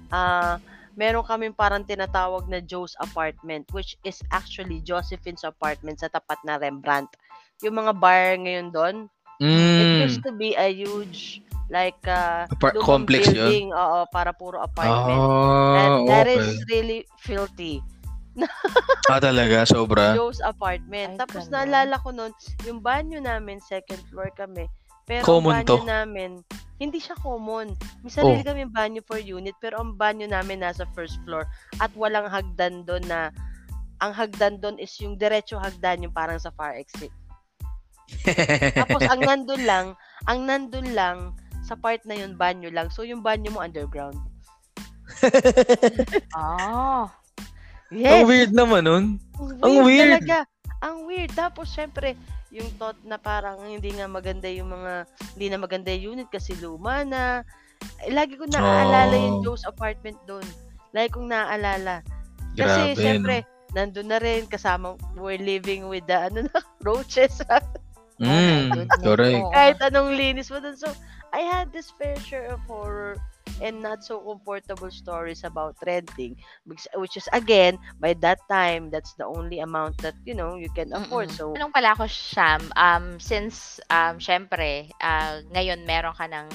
[SPEAKER 2] Ah, meron kaming parang tinatawag na Joe's apartment which is actually Josephine's apartment sa tapat na Rembrandt. Yung mga bar ngayon doon, It
[SPEAKER 3] mm,
[SPEAKER 2] used to be a huge like uh,
[SPEAKER 3] Apart-
[SPEAKER 2] lumang
[SPEAKER 3] complex yun?
[SPEAKER 2] building, oo, para puro apartment.
[SPEAKER 3] Ah,
[SPEAKER 2] And that
[SPEAKER 3] okay.
[SPEAKER 2] is really filthy.
[SPEAKER 3] Ah, talaga, sobra.
[SPEAKER 2] Joe's apartment.
[SPEAKER 1] Ay,
[SPEAKER 2] Tapos
[SPEAKER 1] ganun.
[SPEAKER 2] naalala ko noon, yung banyo namin, second floor kami. Pero
[SPEAKER 3] Common
[SPEAKER 2] ang banyo
[SPEAKER 3] to.
[SPEAKER 2] namin, hindi siya common. May
[SPEAKER 3] Oh.
[SPEAKER 2] sarili kami banyo per unit, pero ang banyo namin nasa first floor at walang hagdan doon na ang hagdan doon is yung diretso hagdan yung parang sa fire exit. Tapos ang nandun lang, ang nandun lang sa part na yun banyo lang. So yung banyo mo underground.
[SPEAKER 1] Oh.
[SPEAKER 2] Yes.
[SPEAKER 3] Ang weird naman nun.
[SPEAKER 2] Ang
[SPEAKER 3] Ang weird.
[SPEAKER 2] Talaga. Ang weird. Tapos, syempre, yung thought na parang hindi nga maganda yung mga, hindi na maganda yung unit kasi luma na. Eh, lagi ko naaalala yung
[SPEAKER 3] Oh.
[SPEAKER 2] Joe's apartment doon. Lagi kong naaalala. Kasi,
[SPEAKER 3] Grabe,
[SPEAKER 2] syempre, nandun na rin, kasama, we're living with the, ano na, roaches.
[SPEAKER 3] no? Mm, correct.
[SPEAKER 2] Kahit anong linis mo doon. So, I had this fair share of horror and not so comfortable stories about renting which, which is again by that time that's the only amount that you know you can afford
[SPEAKER 1] Mm-mm.
[SPEAKER 2] so
[SPEAKER 1] Tanong pala ako, Sham, um, since, um, syempre, ah, ngayon meron ka ng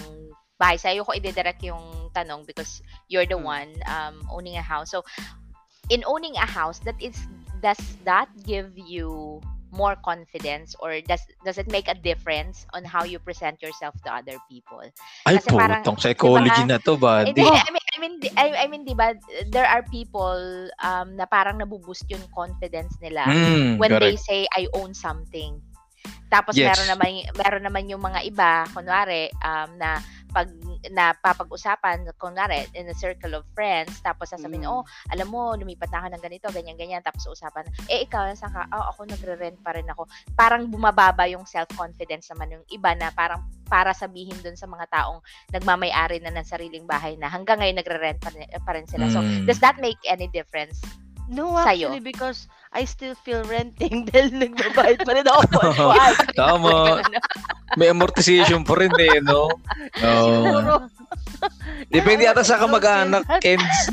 [SPEAKER 1] bahay. Sa'yo ko i-direct yung tanong because you're the
[SPEAKER 2] Hmm.
[SPEAKER 1] one um, owning a house. So, in owning a house, that is, does that give you more confidence or does does it make a difference on how you present yourself to other people?
[SPEAKER 3] Ay,
[SPEAKER 1] Kasi parang,
[SPEAKER 3] putong psychology
[SPEAKER 1] di ba,
[SPEAKER 3] na to, ba?
[SPEAKER 1] Hindi, I mean, I mean, di- I, I mean, di ba, there are people um, na parang nabuboost yung confidence nila
[SPEAKER 3] Mm,
[SPEAKER 1] when they
[SPEAKER 3] correct.
[SPEAKER 1] say I own something. Tapos
[SPEAKER 3] Yes.
[SPEAKER 1] meron naman meron naman yung mga iba, kunwari, um, na pag na papag-usapan, kunwari, in a circle of friends, tapos sasabihin,
[SPEAKER 2] Mm.
[SPEAKER 1] oh, alam mo, lumipat na ako ng ganito, ganyan-ganyan, tapos usapan, eh, ikaw, nasa ka, oh, ako nagre-rent pa rin ako. Parang bumababa yung self-confidence naman yung iba na parang para sabihin dun sa mga taong nagmamay-ari na ng sariling bahay na hanggang ngayon nagre-rent pa, rin- pa rin sila. So,
[SPEAKER 3] Mm.
[SPEAKER 1] does that make any difference?
[SPEAKER 2] No
[SPEAKER 1] Sa'yo.
[SPEAKER 2] actually because I still feel renting dahil nagbabayad pa rin ako buwan-buwan.
[SPEAKER 3] Tama. May amortization pa rin eh, no?
[SPEAKER 2] Siguro.
[SPEAKER 3] Depende ata sa kamag-anak. Kens.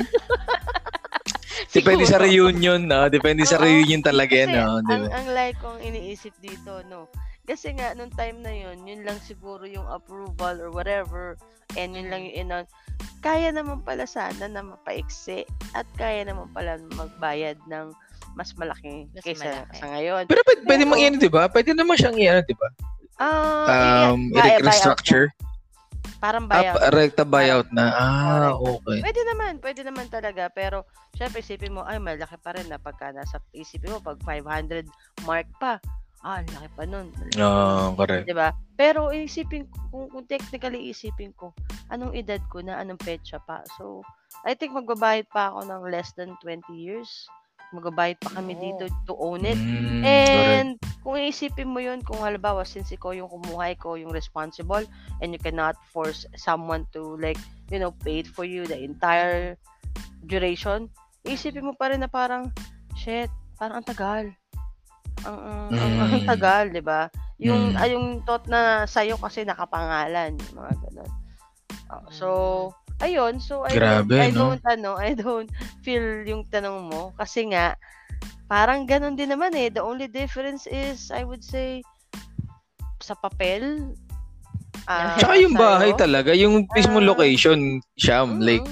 [SPEAKER 3] Depende sa
[SPEAKER 1] Siguro.
[SPEAKER 3] reunion, no? Depende sa reunion talaga yan, no? Di
[SPEAKER 2] ang,
[SPEAKER 3] ba?
[SPEAKER 2] ang like kong iniisip dito, no? Kasi nga, nung time na yun, yun lang siguro yung approval or whatever, and yun lang yung inon. Kaya naman pala sana na mapaiksi at kaya naman pala magbayad ng mas malaki
[SPEAKER 1] Mas
[SPEAKER 2] kaysa
[SPEAKER 1] malaki.
[SPEAKER 2] sa ngayon.
[SPEAKER 3] Pero pwede, pwede mang ano, di ba? Pwede naman siyang i-ano, di ba?
[SPEAKER 2] Ah,
[SPEAKER 3] Um,
[SPEAKER 2] i- buy- buyout
[SPEAKER 3] restructure.
[SPEAKER 2] na. Parang
[SPEAKER 3] Ah,
[SPEAKER 2] buyout.
[SPEAKER 3] pa- rekta buyout na. Ah, okay.
[SPEAKER 2] Pwede naman, pwede naman talaga. Pero, syempre, isipin mo, ay, malaki pa rin na pagka nasa, isipin mo, pag 500 mark pa, ah, ang laki pa nun.
[SPEAKER 3] Ah, correct.
[SPEAKER 2] Diba? Pero, isipin ko, kung, kung technically isipin ko, anong edad ko na, anong petsa pa. So, I think magbabayad pa ako ng less than 20 years. Magbabayad pa kami
[SPEAKER 1] Oo.
[SPEAKER 2] dito to own it.
[SPEAKER 3] Mm, correct.
[SPEAKER 2] And kung iisipin mo yun, kung halimbawa, since ikaw yung kumuha, ikaw yung responsible, and you cannot force someone to like, you know, pay it for you the entire duration, isipin mo pa rin na parang, shit, parang ang tagal. Ang, ang, ang, ang
[SPEAKER 3] Mm.
[SPEAKER 2] tagal, di ba? Yung,
[SPEAKER 3] Mm.
[SPEAKER 2] ay, yung thought na sa'yo kasi nakapangalan, yung mga ganun. Oh, so, ayun, so I
[SPEAKER 3] Grabe,
[SPEAKER 2] don't, I
[SPEAKER 3] no?
[SPEAKER 2] don't, ano, I don't feel yung tanong mo kasi nga, parang ganun din naman eh. The only difference is, I would say, sa papel. ah,
[SPEAKER 3] Tsaka yung
[SPEAKER 2] sa'yo.
[SPEAKER 3] bahay talaga, yung mismo
[SPEAKER 2] Ah.
[SPEAKER 3] location, Sham,
[SPEAKER 2] Mm.
[SPEAKER 3] like,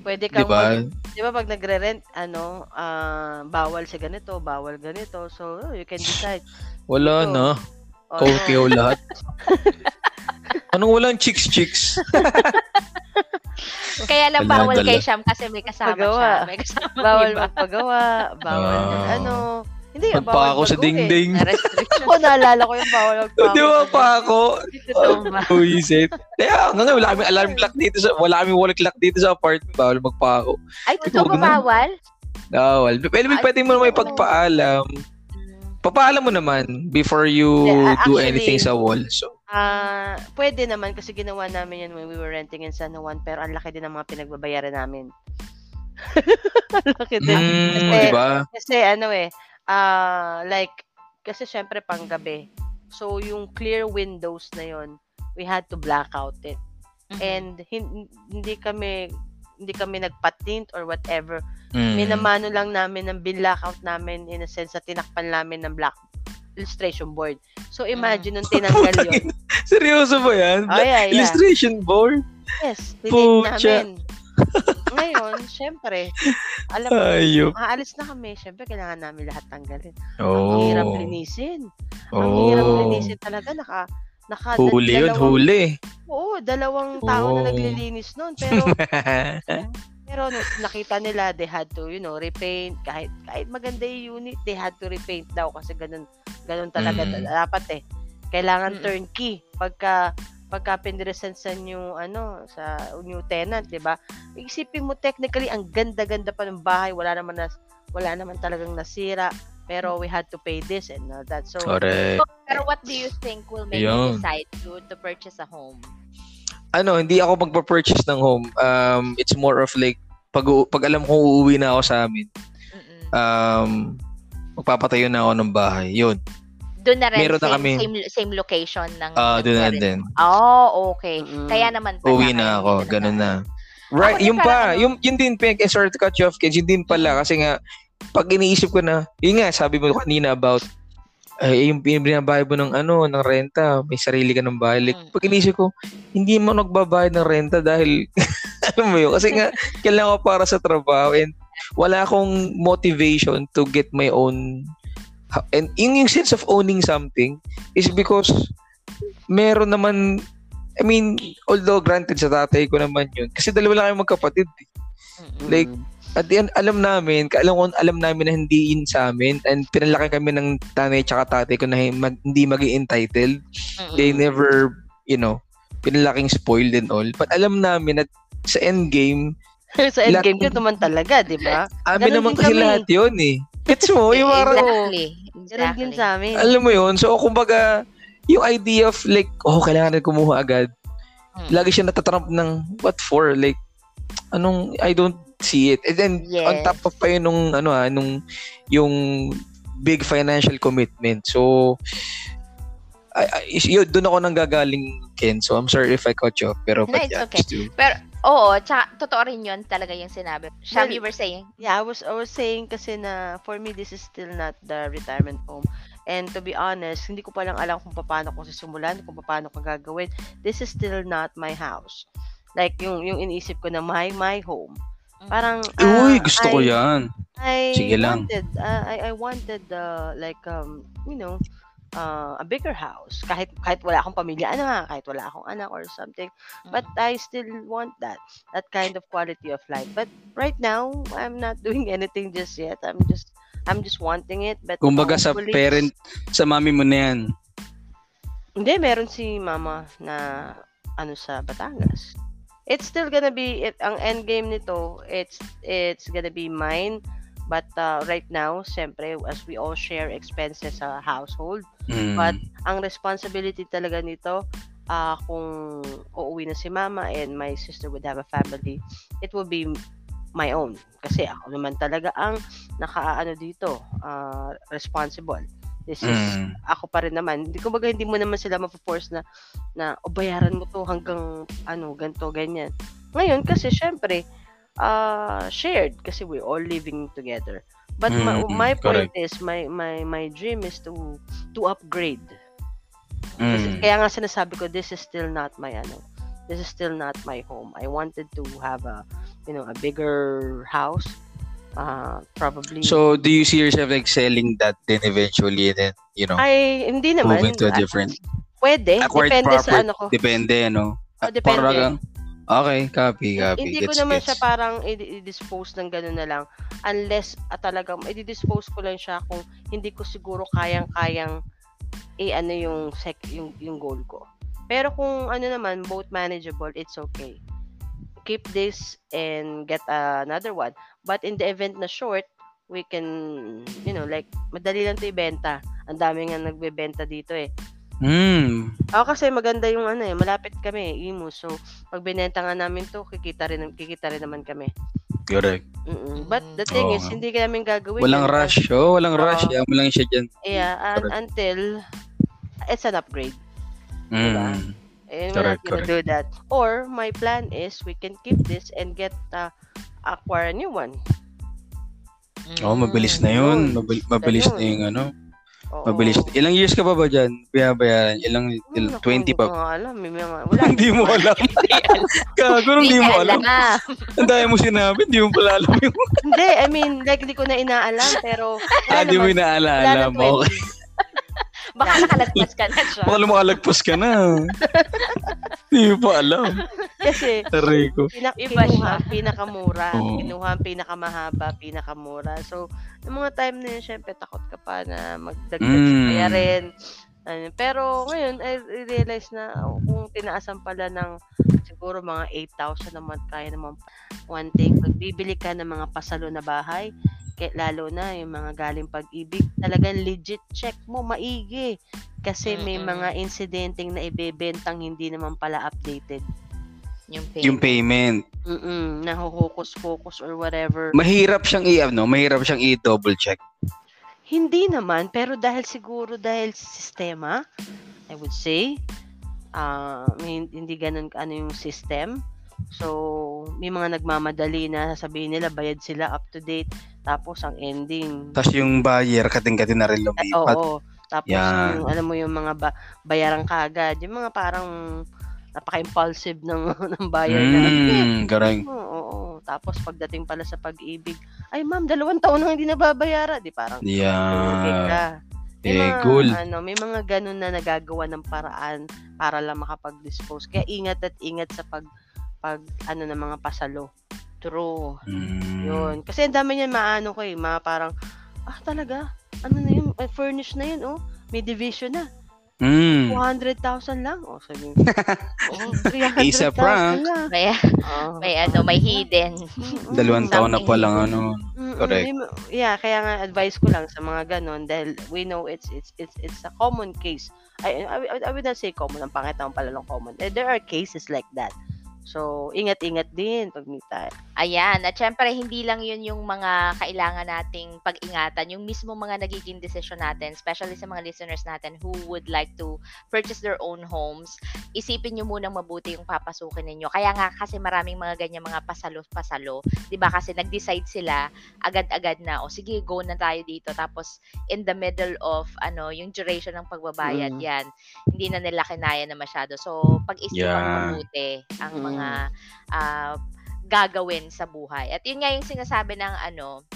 [SPEAKER 2] Pwede
[SPEAKER 3] di
[SPEAKER 2] kang
[SPEAKER 3] ba?
[SPEAKER 2] Di ba pag nagre-rent, ano, ah, bawal sa ganito, bawal ganito. So, oh, you can decide.
[SPEAKER 3] Wala
[SPEAKER 2] Ito.
[SPEAKER 3] na.
[SPEAKER 2] Oh,
[SPEAKER 3] Kautiyaw lahat. Anong walang chicks-chicks?
[SPEAKER 1] Kaya lang bawal
[SPEAKER 3] dala.
[SPEAKER 1] kay Sham kasi may kasama
[SPEAKER 2] Pagawa.
[SPEAKER 1] siya. May kasama
[SPEAKER 2] bawal magpagawa, bawal
[SPEAKER 3] Ah.
[SPEAKER 2] ano. Hindi,
[SPEAKER 3] Magpa
[SPEAKER 2] bawal
[SPEAKER 3] ako sa dingding.
[SPEAKER 1] Na restriction.
[SPEAKER 2] Ako, naalala ko yung bawal magpako.
[SPEAKER 3] Di ba pa ako? Buisit. Kaya nga nga, wala kami alarm clock dito sa, wala kami wall clock dito sa apartment. Bawal magpako.
[SPEAKER 1] Ay, totoo ba bawal?
[SPEAKER 3] Bawal. Pero
[SPEAKER 2] Ay,
[SPEAKER 3] pwede mo naman ipagpaalam. Papaalam mo naman before you
[SPEAKER 2] Hindi, ah,
[SPEAKER 3] do
[SPEAKER 2] actually-
[SPEAKER 3] anything sa wall. So,
[SPEAKER 2] Ah, pwede naman kasi ginawa namin yan when we were renting in San Juan pero ang laki din ng mga pinagbabayaran namin. ang laki din.
[SPEAKER 3] mm,
[SPEAKER 2] Kasi-
[SPEAKER 3] di ba?
[SPEAKER 2] Kasi ano eh, ah like, kasi syempre panggabi. So, yung clear windows na yon we had to black out it.
[SPEAKER 1] Mhm.
[SPEAKER 2] And hin- hindi kami hindi kami nagpatint or whatever.
[SPEAKER 3] Mm.
[SPEAKER 2] Minamano lang namin ng blackout namin in a sense na tinakpan namin ng black illustration board. So, imagine nung tinanggal yun.
[SPEAKER 3] Seryoso ba yan?
[SPEAKER 2] Oh, yeah, yeah.
[SPEAKER 3] Illustration board?
[SPEAKER 2] Yes,
[SPEAKER 3] Pucha.
[SPEAKER 2] namin. Ngayon, syempre, alam mo,
[SPEAKER 3] Ayop.
[SPEAKER 2] aalis na kami. Syempre, kailangan namin lahat tanggalin.
[SPEAKER 3] Oh.
[SPEAKER 2] Ang hirap linisin. Ang
[SPEAKER 3] Oh.
[SPEAKER 2] hirap linisin talaga. Naka, naka
[SPEAKER 3] Huli yun, huli.
[SPEAKER 2] Oo, dalawang tao
[SPEAKER 3] Oh.
[SPEAKER 2] na naglilinis noon. Pero, pero nakita nila, they had to, you know, repaint. Kahit, kahit maganda yung unit, they had to repaint daw kasi ganun, ganun talaga
[SPEAKER 3] Mm.
[SPEAKER 2] dapat eh. Kailangan
[SPEAKER 1] Mm-mm.
[SPEAKER 2] turnkey. Pagka, pagka pinresensan yung ano sa new tenant, 'di ba? Isipin mo technically ang ganda-ganda pa ng bahay, wala naman na wala naman talagang nasira, pero we had to pay this and all that. So
[SPEAKER 3] Correct.
[SPEAKER 1] Pero what do you think will make
[SPEAKER 3] Ayun.
[SPEAKER 1] you decide to to purchase a home?
[SPEAKER 3] Ano, hindi ako magpa-purchase ng home. Um, it's more of like, pag, pag alam kong uuwi na ako sa amin,
[SPEAKER 1] Mm-mm.
[SPEAKER 3] um, magpapatayo na ako ng bahay. Yun.
[SPEAKER 1] Doon na rin
[SPEAKER 3] meron na
[SPEAKER 1] same,
[SPEAKER 3] kami.
[SPEAKER 1] same same location ng
[SPEAKER 3] Ah, doon na din.
[SPEAKER 1] Oh, okay.
[SPEAKER 2] Mm-mm.
[SPEAKER 1] Kaya naman pala.
[SPEAKER 3] Uwi na ako. Ganun na. Right, yung pa,
[SPEAKER 1] ano-
[SPEAKER 3] yung, yun din, Peg, eh, sorry to cut you off, Kids, yun din pala, kasi nga, pag iniisip ko na, yun nga, sabi mo kanina about, ay, yung binabayad mo ng ano, ng renta, may sarili ka ng bahay. Like,
[SPEAKER 1] Mm.
[SPEAKER 3] pag iniisip ko, hindi mo nagbabayad ng renta dahil, alam mo yun, kasi nga, kailangan ko para sa trabaho and wala akong motivation to get my own and yung, yung sense of owning something is because meron naman I mean, although granted sa tatay ko naman yun, kasi dalawa lang kayong magkapatid. eh.
[SPEAKER 1] Mm-mm.
[SPEAKER 3] Like, at the end, alam namin, alam, ko- alam namin na hindi yun sa amin and pinalaki kami ng tanay tsaka tatay ko na mag, hindi maging entitled.
[SPEAKER 1] Mm-mm.
[SPEAKER 3] They never, you know, pinalaking spoiled and all. But alam namin at sa end game,
[SPEAKER 2] sa endgame
[SPEAKER 3] lahat-
[SPEAKER 2] ko naman talaga, 'di ba?
[SPEAKER 3] amin
[SPEAKER 2] Ganun
[SPEAKER 3] naman kasi
[SPEAKER 2] kami.
[SPEAKER 3] lahat yun eh. Gets mo? Yung parang,
[SPEAKER 1] Exactly.
[SPEAKER 2] Ganun
[SPEAKER 1] Exactly.
[SPEAKER 2] din sa amin.
[SPEAKER 3] alam mo yun? So, kumbaga, yung idea of like, oh, kailangan na kumuha agad.
[SPEAKER 1] Mm.
[SPEAKER 3] Lagi siya natatrump ng, what for? Like, anong, I don't see it. And then, on
[SPEAKER 1] Yes.
[SPEAKER 3] top of pa yun nung, ano ah, nung, yung big financial commitment. So, I, I, yun, doon ako nang gagaling, Ken. So, I'm sorry if I cut you off. Pero,
[SPEAKER 1] No,
[SPEAKER 3] but
[SPEAKER 1] it's
[SPEAKER 3] yeah,
[SPEAKER 1] okay.
[SPEAKER 3] just to-
[SPEAKER 1] Oo, tsaka totoo rin yun talaga yung sinabi. Sham,
[SPEAKER 2] Well,
[SPEAKER 1] you were saying?
[SPEAKER 2] Yeah, I was I was saying kasi na for me this is still not the retirement home. And to be honest, hindi ko pa lang alam kung paano ko sisimulan, kung paano ko gagawin. This is still not my house. Like yung yung iniisip ko na my my home. Parang
[SPEAKER 4] Uy,
[SPEAKER 2] ah,
[SPEAKER 4] gusto ko
[SPEAKER 2] I-
[SPEAKER 4] yan.
[SPEAKER 2] I
[SPEAKER 4] Sige lang.
[SPEAKER 2] wanted uh, I I wanted uh, like um you know uh, a bigger house. Kahit kahit wala akong pamilya ano kahit wala akong anak or something. But I still want that that kind of quality of life. But right now I'm not doing anything just yet. I'm just I'm just wanting it but
[SPEAKER 4] Kumbaga sa parent, sa mami mo na yan.
[SPEAKER 2] hindi meron si mama na ano sa Batangas. It's still gonna be it, ang end game nito it's it's gonna be mine but uh, right now syempre as we all share expenses sa household
[SPEAKER 4] Mm.
[SPEAKER 2] But ang responsibility talaga nito ah kung uuwi na si mama and my sister would have a family it will be my own kasi ako naman talaga ang nakaano dito ah, responsible this is
[SPEAKER 4] Mm.
[SPEAKER 2] ako pa rin naman hindi ko baga hindi mo naman sila mapo-force na na o bayaran mo to hanggang ano ganto ganyan ngayon kasi syempre ah shared kasi we're all living together But my,
[SPEAKER 3] Mm,
[SPEAKER 2] my
[SPEAKER 3] mm,
[SPEAKER 2] point is, my, my, my dream is to to upgrade. Kasi-
[SPEAKER 3] Mm.
[SPEAKER 2] Kaya nga sinasabi ko, this is still not my ano. This is still not my home. I wanted to have a, you know, a bigger house. Uh, probably.
[SPEAKER 3] So, do you see yourself like selling that then eventually and then, you know,
[SPEAKER 2] ay, hindi naman.
[SPEAKER 3] moving to a different,
[SPEAKER 2] Pwede.
[SPEAKER 3] acquired
[SPEAKER 2] Depende sa
[SPEAKER 3] property?
[SPEAKER 2] ano ko.
[SPEAKER 3] Depende, ano?
[SPEAKER 2] Oh, depende.
[SPEAKER 3] Parang, okay, copy, copy.
[SPEAKER 2] Hindi ko
[SPEAKER 3] Gets,
[SPEAKER 2] naman
[SPEAKER 3] gets.
[SPEAKER 2] siya parang i-dispose ng gano'n na lang unless at talagang i-dispose ko lang siya kung hindi ko siguro kayang-kayang eh ano yung sec yung yung goal ko. Pero kung ano naman both manageable, it's okay. Keep this and get another one. But in the event na short, we can you know like madali lang 'to ibenta. Ang dami nga nagbebenta dito eh.
[SPEAKER 3] Mm.
[SPEAKER 2] Ako kasi maganda yung ano eh, malapit kami, Imu. So, pag binenta nga namin to, kikita rin, kikita rin naman kami.
[SPEAKER 3] Correct.
[SPEAKER 2] Mm-mm. But the thing
[SPEAKER 3] Oo
[SPEAKER 2] is, hindi ka namin gagawin.
[SPEAKER 3] Walang
[SPEAKER 2] yun.
[SPEAKER 3] rush. Oh, walang
[SPEAKER 2] Oo.
[SPEAKER 3] rush. Yan mo lang siya dyan.
[SPEAKER 2] Yeah,
[SPEAKER 3] Correct.
[SPEAKER 2] until it's an upgrade.
[SPEAKER 3] Mm.
[SPEAKER 2] And we're
[SPEAKER 3] Correct,
[SPEAKER 2] not gonna
[SPEAKER 3] correct.
[SPEAKER 2] do that. Or, my plan is, we can keep this and get, uh, acquire a new one.
[SPEAKER 3] Oh, mabilis na yun. Mabil- mabilis na yung ano.
[SPEAKER 2] Oo.
[SPEAKER 3] Mabilis. Ilang years ka pa ba dyan? Binabayaran? Ilang, ilang
[SPEAKER 2] naku,
[SPEAKER 3] 20
[SPEAKER 2] Hindi
[SPEAKER 3] pa?
[SPEAKER 2] ko nga alam. May mga, wala.
[SPEAKER 3] Hindi mo alam. Gago, hindi mo alam. Ang dami mo sinabi, hindi mo pala alam yung...
[SPEAKER 2] hindi, I mean, like, hindi ko na inaalam, pero,
[SPEAKER 3] Ah, di mo mo.
[SPEAKER 2] 20.
[SPEAKER 1] Baka nakalagpas ka na siya.
[SPEAKER 3] Baka lumakalagpas ka na. Hindi mo pa alam.
[SPEAKER 2] Kasi,
[SPEAKER 3] Taray ko.
[SPEAKER 2] Pinak
[SPEAKER 1] Iba
[SPEAKER 2] kinuha, pinakamura.
[SPEAKER 3] Oo.
[SPEAKER 2] Kinuha ang pinakamahaba, pinakamura. So, yung mga time na yun, syempre, takot ka pa na magdagdag
[SPEAKER 3] Mm.
[SPEAKER 2] kaya rin. Ano, pero ngayon, I realize na kung tinaasan pala ng siguro mga 8,000 naman, kaya naman one thing, pag bibili ka ng mga pasalo na bahay, kaya lalo na yung mga galing pag-ibig, talagang legit check mo, maigi. Kasi may mga insidenteng na ibebentang hindi naman pala updated.
[SPEAKER 1] Yung
[SPEAKER 3] Yung payment.
[SPEAKER 2] Mm-mm, nahuhukus-focus or whatever.
[SPEAKER 3] Mahirap siyang i ano, mahirap siyang i-double check.
[SPEAKER 2] Hindi naman, pero dahil siguro dahil sistema, I would say, hin- hindi ganun ano yung system. So, may mga nagmamadali na sasabihin nila bayad sila up to date, tapos ang ending
[SPEAKER 3] Tapos yung buyer, kating-kating na rin
[SPEAKER 2] Ah,
[SPEAKER 3] lumipat.
[SPEAKER 2] Oo. Tapos
[SPEAKER 3] Yan.
[SPEAKER 2] yung, alam mo yung mga ba- bayaran kaagad, yung mga parang napaka-impulsive ng ng buyer.
[SPEAKER 3] Mm, garang.
[SPEAKER 2] Oo, oo. Tapos pagdating pala sa pag-ibig, ay ma'am, dalawang taon nang hindi nababayara. Di parang, okay
[SPEAKER 3] Yeah.
[SPEAKER 2] ka. May
[SPEAKER 3] Eh,
[SPEAKER 2] mga,
[SPEAKER 3] cool.
[SPEAKER 2] ano, may mga ganun na nagagawa ng paraan para lang makapag-dispose. Kaya ingat at ingat sa pag, pag ano ng mga pasalo.
[SPEAKER 1] True.
[SPEAKER 3] Mm.
[SPEAKER 2] Yun. Kasi ang dami niyan maano ko eh, mga parang, ah talaga, ano na yun, furnish na yun, oh. May division na.
[SPEAKER 3] Mm.
[SPEAKER 2] 200,000 lang. Oh, sabi mo. Oh, 300,000
[SPEAKER 3] Isa prank.
[SPEAKER 2] na.
[SPEAKER 1] May,
[SPEAKER 2] Oh.
[SPEAKER 1] may ano, may hidden.
[SPEAKER 3] Dalawang taon na pa lang ano.
[SPEAKER 2] Mm-mm.
[SPEAKER 3] Correct.
[SPEAKER 2] Yeah, kaya nga advice ko lang sa mga ganon dahil we know it's it's it's it's a common case. I I, I- I would not say common, ang pangit naman pala ng common. Eh, There are cases like that. So, ingat-ingat din pag may tayo.
[SPEAKER 1] Ayan. At syempre, hindi lang yun yung mga kailangan nating pag-ingatan. Yung mismo mga nagiging decision natin, especially sa mga listeners natin who would like to purchase their own homes, isipin nyo munang mabuti yung papasukin ninyo. Kaya nga kasi maraming mga ganyan mga pasalo-pasalo. 'Di ba Kasi nag-decide sila agad-agad na, o sige, go na tayo dito. Tapos, in the middle of ano yung duration ng pagbabayad,
[SPEAKER 2] Mm.
[SPEAKER 1] yan, hindi na nila kinaya na masyado. So, pag-isipan
[SPEAKER 3] Yeah.
[SPEAKER 1] mabuti ang
[SPEAKER 2] Mm.
[SPEAKER 1] Mga ah, gagawin sa buhay. At yun nga yung sinasabi ng ano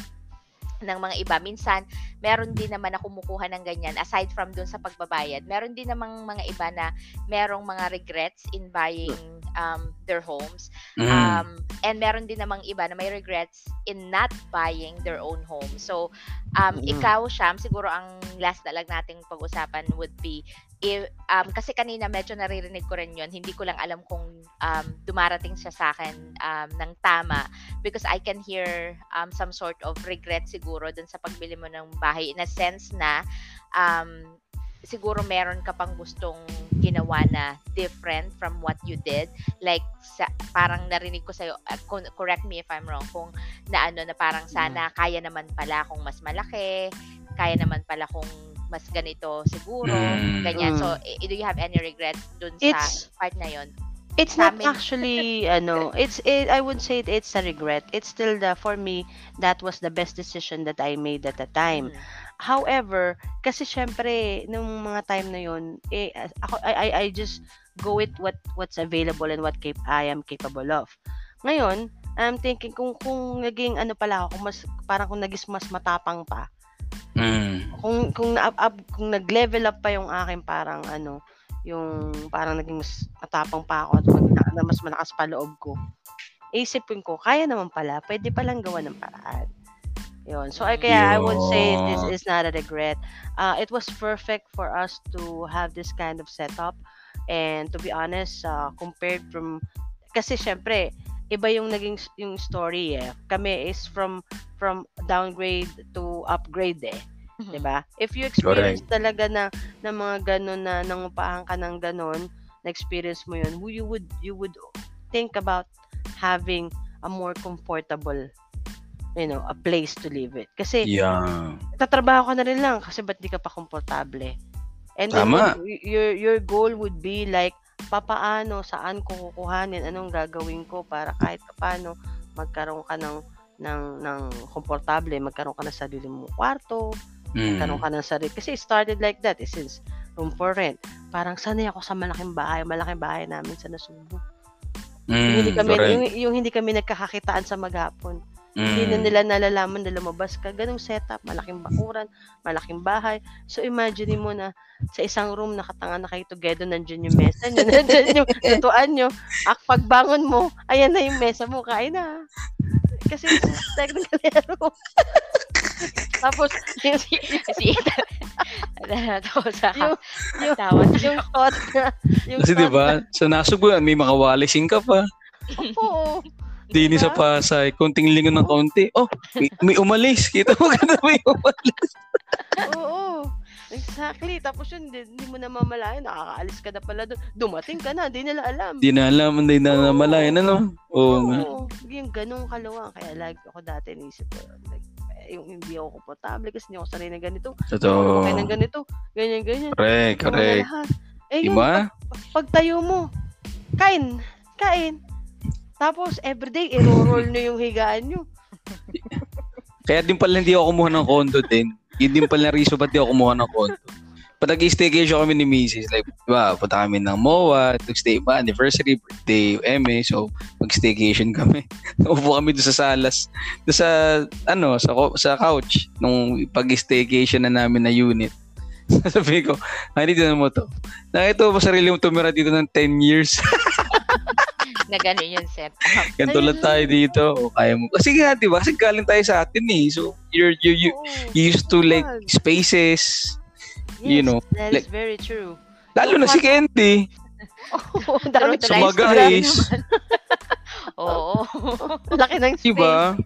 [SPEAKER 1] ng mga iba. Minsan, meron din naman na kumukuha ng ganyan aside from dun sa pagbabayad. Meron din namang mga iba na merong mga regrets in buying um, their homes.
[SPEAKER 3] Mm.
[SPEAKER 1] Um, and meron din namang iba na may regrets in not buying their own home. So, um,
[SPEAKER 2] Mm.
[SPEAKER 1] ikaw, Sham, siguro ang last na lang nating pag-usapan would be, if, um, kasi kanina medyo naririnig ko rin yun, hindi ko lang alam kung um, dumarating siya sa akin um, ng tama. Because I can hear um, some sort of regret siguro dun sa pagbili mo ng bahay. In a sense na um, siguro meron ka pang gustong ginawa na different from what you did. Like sa, parang narinig ko sa'yo uh, correct me if I'm wrong kung na ano na parang sana kaya naman pala kung mas malaki kaya naman pala kung mas ganito siguro
[SPEAKER 3] Mm.
[SPEAKER 1] ganyan
[SPEAKER 2] Mm.
[SPEAKER 1] so i- do you have any regrets dun
[SPEAKER 2] It's-
[SPEAKER 1] sa part na yon
[SPEAKER 2] It's not
[SPEAKER 1] Namin.
[SPEAKER 2] actually ano, it's it, I would say it's a regret. It's still the for me that was the best decision that I made at the time.
[SPEAKER 1] Mm.
[SPEAKER 2] However, kasi syempre nung mga time na yon, eh ako I, I I just go with what what's available and what cap I am capable of. Ngayon, I'm thinking kung kung naging ano pala ako, kung mas parang kung nagis mas matapang pa.
[SPEAKER 3] Mm.
[SPEAKER 2] Kung kung na up, up kung nag-level up pa yung akin parang ano, yung parang naging mas matapang pa ako at mag- na mas malakas pa loob ko. Isipin ko, kaya naman pala, pwede palang gawa ng paraan. Yun. So, I, kaya I would say this is not a regret. Uh, it was perfect for us to have this kind of setup. And to be honest, uh, compared from, kasi syempre, iba yung naging yung story eh. Kami is from from downgrade to upgrade eh.
[SPEAKER 1] Mhm.
[SPEAKER 2] 'di ba? If you experience talaga na na mga ganun na nangupahan ka ng ganun, na experience mo 'yun, who you would you would think about having a more comfortable you know, a place to live it. Kasi
[SPEAKER 3] Yeah.
[SPEAKER 2] tatrabaho ka na rin lang kasi ba't di ka pa komportable? And then
[SPEAKER 3] Tama.
[SPEAKER 2] y- your your goal would be like papaano, saan ko kukuhanin, anong gagawin ko para kahit paano magkaroon ka ng ng ng komportable, magkaroon ka ng sarili mong kwarto,
[SPEAKER 3] Mm.
[SPEAKER 2] Karoon ka ng sarili. Kasi started like that, eh, since room for rent. Parang sanay ako sa malaking bahay, malaking bahay namin sa Nasubo. yung,
[SPEAKER 3] Mm.
[SPEAKER 2] hindi kami,
[SPEAKER 3] correct.
[SPEAKER 2] yung, yung hindi kami nagkakakitaan sa maghapon. Hindi na
[SPEAKER 3] Mm.
[SPEAKER 2] nila nalalaman na lumabas ka. Ganong setup, malaking bakuran, malaking bahay. So imagine mo na sa isang room nakatanga na kayo together, nandiyan yung mesa nyo, nandiyan yung lutuan nyo. Ak pagbangon mo, ayan na yung mesa mo, kain na. Kasi technically, ano, tapos, yung,
[SPEAKER 1] si Ethan, natawa sa
[SPEAKER 2] yung, yung,
[SPEAKER 1] tawa
[SPEAKER 2] yung thought na, yung
[SPEAKER 3] Kasi di
[SPEAKER 2] thought
[SPEAKER 3] ba, sa Nasugbo, may makawalising ka pa.
[SPEAKER 2] Oo.
[SPEAKER 3] Dini sa
[SPEAKER 2] Diba?
[SPEAKER 3] Pasay, konting lingon ng konti. Oh, may, may umalis. Kita mo ka na may umalis.
[SPEAKER 2] Oo. Exactly. Tapos yun, hindi, hindi mo na mamalayan. Nakakaalis ka na pala doon. Dumating ka na, di nila alam.
[SPEAKER 3] Di na alam, hindi na namalayan, ano? Oo nga.
[SPEAKER 2] Oo. Yung ganong kalawang. Kaya lagi ako dati naisip ko, like, eh, yung hindi ako komportable kasi hindi ako sanay na ganito.
[SPEAKER 3] Totoo.
[SPEAKER 2] Okay ng ganito. Ganyan, ganyan.
[SPEAKER 3] Correct, correct.
[SPEAKER 2] Eh,
[SPEAKER 3] Diba?
[SPEAKER 2] pagtayo mo, kain, kain. Tapos, everyday, i-roll nyo yung higaan nyo.
[SPEAKER 3] Kaya din pala hindi ako kumuha ng condo din. Yun din pala reason ba't di ako kumuha ng condo. Pag nag-staycation kami ni Mrs. Like, di ba, punta kami ng MOA, nag-stay ba, anniversary, birthday, MA, so mag-staycation kami. Upo kami doon sa salas, doon sa, ano, sa, sa couch, nung pag-staycation na namin na unit. Sabi ko, dito na mo to. Nakita mo sarili mo tumira dito ng 10 years.
[SPEAKER 1] na gano'n yung setup.
[SPEAKER 3] Ganito lang tayo dito. O, kaya mo. Kasi nga, di ba? Kasi galing tayo sa atin eh. So, you're, you, you, you used to like spaces. you
[SPEAKER 2] Yes,
[SPEAKER 3] know,
[SPEAKER 2] that
[SPEAKER 3] like-
[SPEAKER 2] is very true.
[SPEAKER 3] Lalo na si Candy.
[SPEAKER 2] Oo, dami
[SPEAKER 1] story
[SPEAKER 3] guys.
[SPEAKER 1] Oo.
[SPEAKER 2] Laki ng space.
[SPEAKER 3] Diba?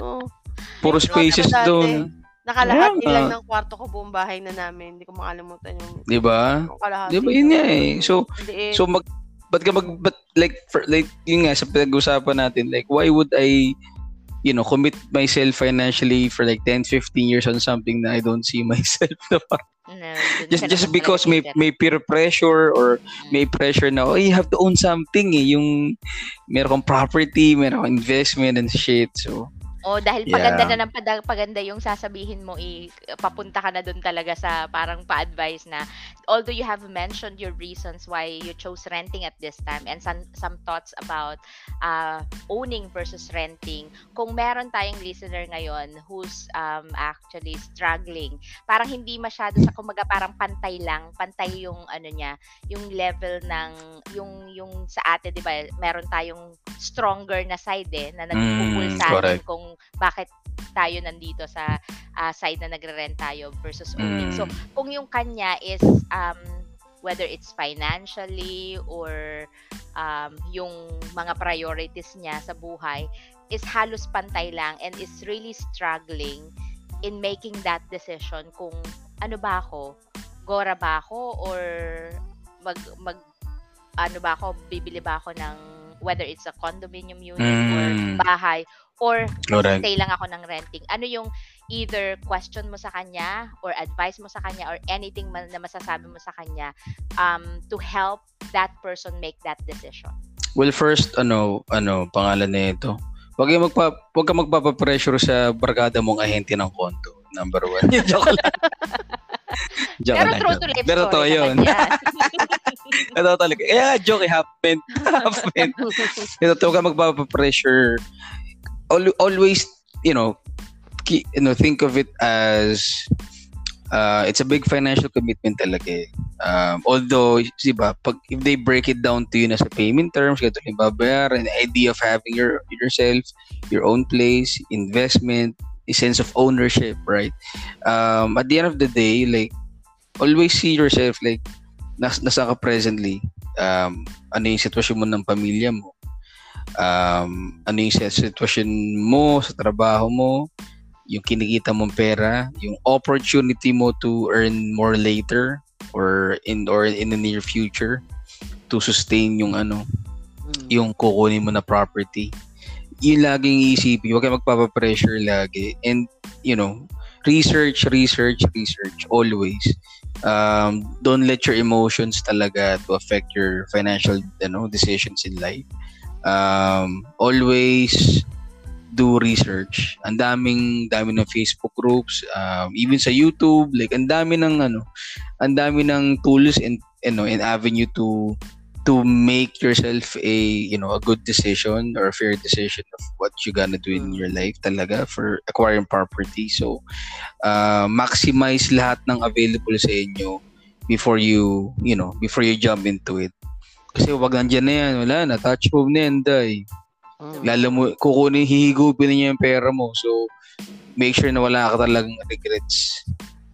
[SPEAKER 2] Oo.
[SPEAKER 3] Puro spaces doon.
[SPEAKER 2] Nakalahati
[SPEAKER 3] Yeah.
[SPEAKER 2] lang ng kwarto ko buong bahay na namin. Hindi ko makalimutan yung
[SPEAKER 3] Diba?
[SPEAKER 2] yung kalahati.
[SPEAKER 3] Diba yun nga eh. So, so mag, ba't ka mag, but like, for, like, yun nga, sa pinag-usapan natin, like, why would I, you know, commit myself financially for like 10, 15 years on something na I don't see myself na
[SPEAKER 1] No,
[SPEAKER 3] just just because may may peer pressure or may pressure na oh you have to own something eh yung meron kang property meron kang investment and shit so
[SPEAKER 1] Oh, dahil
[SPEAKER 3] Yeah.
[SPEAKER 1] paganda na ng pada- paganda yung sasabihin mo, i, papunta ka na doon talaga sa parang pa-advise na although you have mentioned your reasons why you chose renting at this time and some, some thoughts about uh, owning versus renting, kung meron tayong listener ngayon who's um, actually struggling, parang hindi masyado sa kumaga parang pantay lang, pantay yung ano niya, yung level ng yung yung sa ate 'di ba meron tayong stronger na side eh na nagpupul
[SPEAKER 3] Mm,
[SPEAKER 1] sa atin
[SPEAKER 3] correct.
[SPEAKER 1] Kung bakit tayo nandito sa ah, side na nagre-rent tayo versus owning.
[SPEAKER 3] Mm.
[SPEAKER 1] So kung yung kanya is um whether it's financially or um, yung mga priorities niya sa buhay is halos pantay lang and is really struggling in making that decision kung ano ba ako, gora ba ako or mag mag ano ba ako, bibili ba ako ng whether it's a condominium unit or
[SPEAKER 3] Mm.
[SPEAKER 1] bahay or
[SPEAKER 3] correct
[SPEAKER 1] stay lang ako ng renting. Ano yung either question mo sa kanya or advice mo sa kanya or anything man na masasabi mo sa kanya um, to help that person make that decision?
[SPEAKER 3] Well, first, ano, ano, pangalan nito. Huwag kang magpa, huwag kang magpapa-pressure sa barkada mong ahente ng konto. Number one. Joke lang. joke
[SPEAKER 1] Pero
[SPEAKER 3] lang.
[SPEAKER 1] true
[SPEAKER 3] joke.
[SPEAKER 1] to life
[SPEAKER 3] Pero to
[SPEAKER 1] story
[SPEAKER 3] yun. Ito talaga. Yeah, joke, it happened. happened. Ito, huwag kang magpapa-pressure. Al- always, you know, ki- you know, think of it as uh, it's a big financial commitment talaga eh. Um, although, di ba, pag, if they break it down to you na sa payment terms, ganito yung babayaran, the idea of having your yourself, your own place, investment, a sense of ownership, right? Um, at the end of the day, like, always see yourself like, nas nasa ka presently, um, ano yung sitwasyon mo ng pamilya mo, um, ano yung sitwasyon mo sa trabaho mo, yung kinikita mong pera, yung opportunity mo to earn more later or in or in the near future to sustain yung ano,
[SPEAKER 2] Mm.
[SPEAKER 3] yung kukunin mo na property. Yun laging iisipin, huwag kang magpapa-pressure lagi. And, you know, research, research, research, always. Um, don't let your emotions talaga to affect your financial you know, decisions in life. Um, always do research. Ang daming dami ng Facebook groups, um, even sa YouTube, like ang dami ng ano, ang dami ng tools and you know, an avenue to to make yourself a you know a good decision or a fair decision of what you gonna do in your life talaga for acquiring property. So uh, maximize lahat ng available sa inyo before you you know before you jump into it kasi wag nandiyan na yan wala na touch home na yan day.
[SPEAKER 2] Mm.
[SPEAKER 3] lalo mo kukunin hihigupin niya yung pera mo. So make sure na wala ka talagang regrets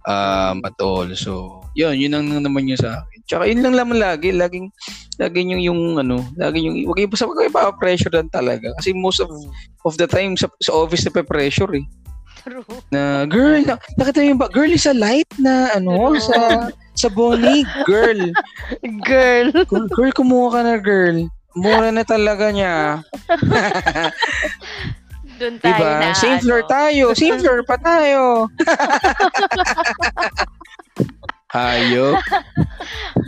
[SPEAKER 3] um at all. So yun yun ang naman yun sa akin. Tsaka yun lang naman lagi laging laging yung yung ano laging yung wag yung basta wag kayo pressure lang talaga. Kasi most of of the time sa, sa office na pressure eh
[SPEAKER 1] True.
[SPEAKER 3] na girl na, nakita mo yung ba girl is a light na ano
[SPEAKER 2] Oo.
[SPEAKER 3] sa sa Bonig girl
[SPEAKER 2] Girl.
[SPEAKER 3] girl, girl kumuha ka na girl mura na talaga niya
[SPEAKER 1] Doon tayo
[SPEAKER 3] Diba?
[SPEAKER 1] na
[SPEAKER 3] Same
[SPEAKER 1] ano,
[SPEAKER 3] floor tayo. Same floor pa tayo. Hayop.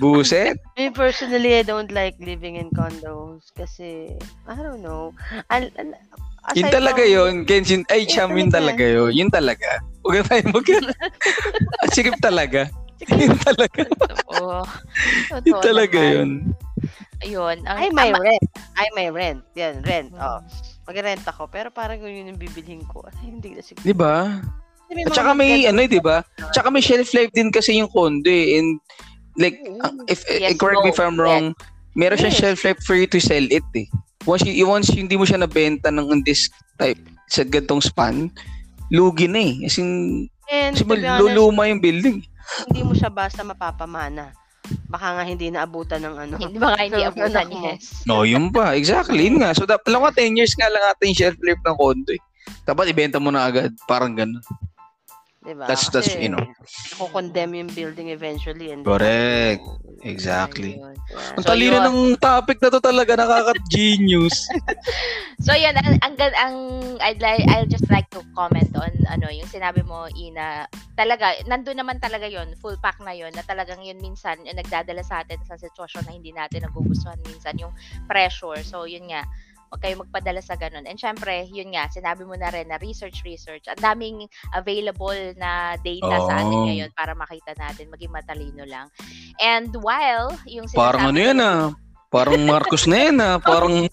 [SPEAKER 3] Buset.
[SPEAKER 2] Me personally, I don't like living in condos kasi, I don't know. Al- al-
[SPEAKER 3] Yun
[SPEAKER 2] aside
[SPEAKER 3] talaga
[SPEAKER 2] from-
[SPEAKER 3] yun. Kenshin, ay,
[SPEAKER 2] Yun
[SPEAKER 3] Cham, yun
[SPEAKER 2] talaga.
[SPEAKER 3] yun. Yun talaga. Huwag na tayo mag Sikip talaga. Yun talaga.
[SPEAKER 1] Oo.
[SPEAKER 3] Yun talaga yun.
[SPEAKER 1] Ayun. Ang,
[SPEAKER 2] I may
[SPEAKER 1] ang-
[SPEAKER 2] rent. I may rent. Yan, rent.
[SPEAKER 1] Mm.
[SPEAKER 2] Oh. Mag-rent ako. Pero parang yun yung bibilhin ko. Ay, hindi na siguro.
[SPEAKER 3] Di ba? At saka may, ano, eh, di ba? Tsaka may shelf life din kasi yung condo eh. And, like, ang- if,
[SPEAKER 1] Yes,
[SPEAKER 3] eh, correct me if
[SPEAKER 1] no.
[SPEAKER 3] I'm wrong, meron siyang
[SPEAKER 2] Yes.
[SPEAKER 3] shelf life for you to sell it eh. Once, you, once hindi mo siya nabenta ng on this type, sa gantong span, lugi na eh. As in,
[SPEAKER 2] And
[SPEAKER 3] kasi
[SPEAKER 2] honest,
[SPEAKER 3] luluma yung building.
[SPEAKER 2] hindi mo siya basta mapapamana. Baka nga hindi naabutan ng ano.
[SPEAKER 1] Hindi ba nga hindi abutan
[SPEAKER 2] anak mo.
[SPEAKER 1] yes.
[SPEAKER 3] No, yun pa. Exactly. Yun nga. So, dapat lang ka 10 years nga lang natin yung shelf life ng condo eh. Dapat ibenta mo na agad. Parang ganun.
[SPEAKER 2] Diba?
[SPEAKER 3] That's- that's,
[SPEAKER 2] Kasi
[SPEAKER 3] you know.
[SPEAKER 2] Ako-condemn yung building eventually. And
[SPEAKER 3] Correct. Exactly.
[SPEAKER 1] Ayun.
[SPEAKER 3] Ang
[SPEAKER 1] So,
[SPEAKER 3] talino ng topic na to talaga. Nakaka-genius.
[SPEAKER 1] So yun, ang, ang, ang I'd like, I'll just like to comment on ano, yung sinabi mo, Ina, talaga, nandun naman talaga yon full pack na yon na talagang yun minsan, yung nagdadala sa atin sa sitwasyon na hindi natin nagugustuhan minsan, yung pressure. So yun nga, huwag kayo magpadala sa ganun. And syempre, yun nga, sinabi mo na rin na research, research. Ang daming available na data sa atin
[SPEAKER 3] Oh.
[SPEAKER 1] ngayon para makita natin, maging matalino lang. And while, yung
[SPEAKER 3] Parang ano
[SPEAKER 1] sinasabi
[SPEAKER 3] yan ah. Parang Marcos na yan ah. Parang,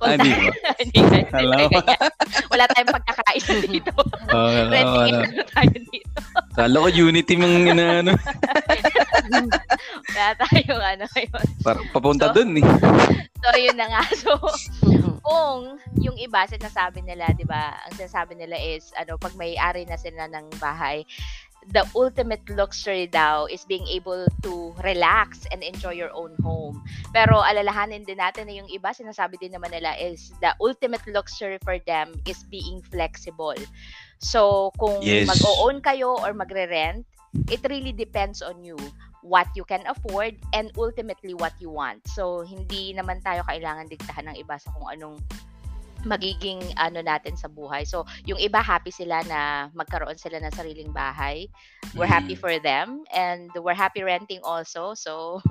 [SPEAKER 3] ah, di ba? Hello?
[SPEAKER 1] Wala tayong pagkakaisa dito.
[SPEAKER 3] Oh, ano,
[SPEAKER 1] ano tayo dito.
[SPEAKER 3] Kala ko unity mang inaano.
[SPEAKER 1] Wala tayong ano yun.
[SPEAKER 3] Parang papunta
[SPEAKER 1] So-
[SPEAKER 3] dun eh.
[SPEAKER 1] So, yun na nga. So, kung yung iba, sinasabi nila, di ba, ang sinasabi nila is, ano, pag may ari na sila ng bahay, the ultimate luxury daw is being able to relax and enjoy your own home. Pero alalahanin din natin na yung iba, sinasabi din naman nila is the ultimate luxury for them is being flexible. So, kung
[SPEAKER 3] Yes.
[SPEAKER 1] mag-o-own kayo or magre-rent, it really depends on you what you can afford and ultimately what you want. So, hindi naman tayo kailangan diktahan ng iba sa kung anong magiging ano natin sa buhay. So, yung iba happy sila na magkaroon sila ng sariling bahay. We're happy
[SPEAKER 3] Mm.
[SPEAKER 1] for them and we're happy renting also. So,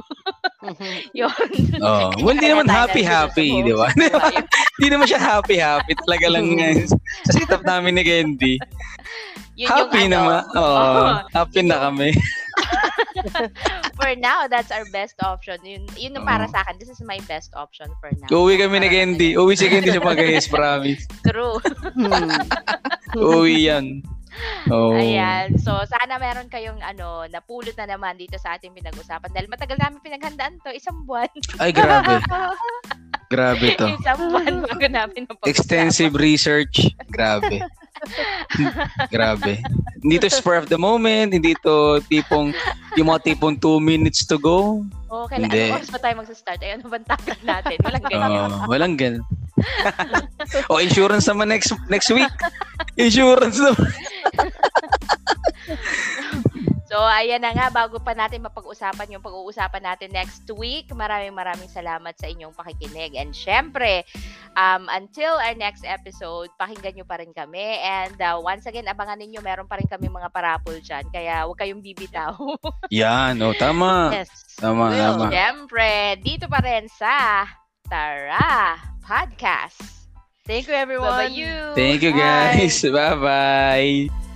[SPEAKER 1] Yun.
[SPEAKER 3] Oh, well, hindi naman happy-happy, di ba? Hindi naman siya happy-happy. Talaga lang eh, sa setup namin ni Candy.
[SPEAKER 1] Yun
[SPEAKER 3] Happy
[SPEAKER 1] yung, ano,
[SPEAKER 3] naman. Oo,
[SPEAKER 1] Oo.
[SPEAKER 3] happy na kami.
[SPEAKER 1] for now, that's our best option. Yun, yun yung para sa akin. This is my best option for now.
[SPEAKER 3] Uwi kami ni Candy. Uwi si Candy sa Pagayes, promise.
[SPEAKER 1] True.
[SPEAKER 3] Uwi yan. Oh.
[SPEAKER 1] Ayan. So, sana meron kayong ano, napulot na naman dito sa ating pinag-usapan. Dahil matagal namin pinaghandaan to. Isang buwan.
[SPEAKER 3] Ay, grabe. Grabe to.
[SPEAKER 1] Isang buwan bago namin napag
[SPEAKER 3] Extensive research. Grabe. Grabe. Hindi to spur of the moment. Hindi to tipong, yung mga tipong two minutes to go.
[SPEAKER 1] Oh, kailan,
[SPEAKER 3] Hindi.
[SPEAKER 1] anong oras ba tayo magsa-start? Ayun, ano bang topic natin? Walang ganyan.
[SPEAKER 3] Oo, walang ganun. o, insurance naman next next week. Insurance naman.
[SPEAKER 1] So, ayan na nga, bago pa natin mapag-usapan yung pag-uusapan natin next week, maraming maraming salamat sa inyong pakikinig. And syempre, um, until our next episode, pakinggan nyo pa rin kami. And uh, once again, abangan ninyo, meron pa rin kami mga parapol dyan. Kaya huwag kayong bibitaw.
[SPEAKER 3] Yan, o, tama.
[SPEAKER 2] Yes.
[SPEAKER 3] Tama,
[SPEAKER 2] Will.
[SPEAKER 3] tama.
[SPEAKER 1] syempre, dito pa rin sa Tara Podcast.
[SPEAKER 2] Thank you, everyone.
[SPEAKER 1] Bye-bye you.
[SPEAKER 3] Thank you,
[SPEAKER 1] Bye.
[SPEAKER 3] guys. Bye-bye.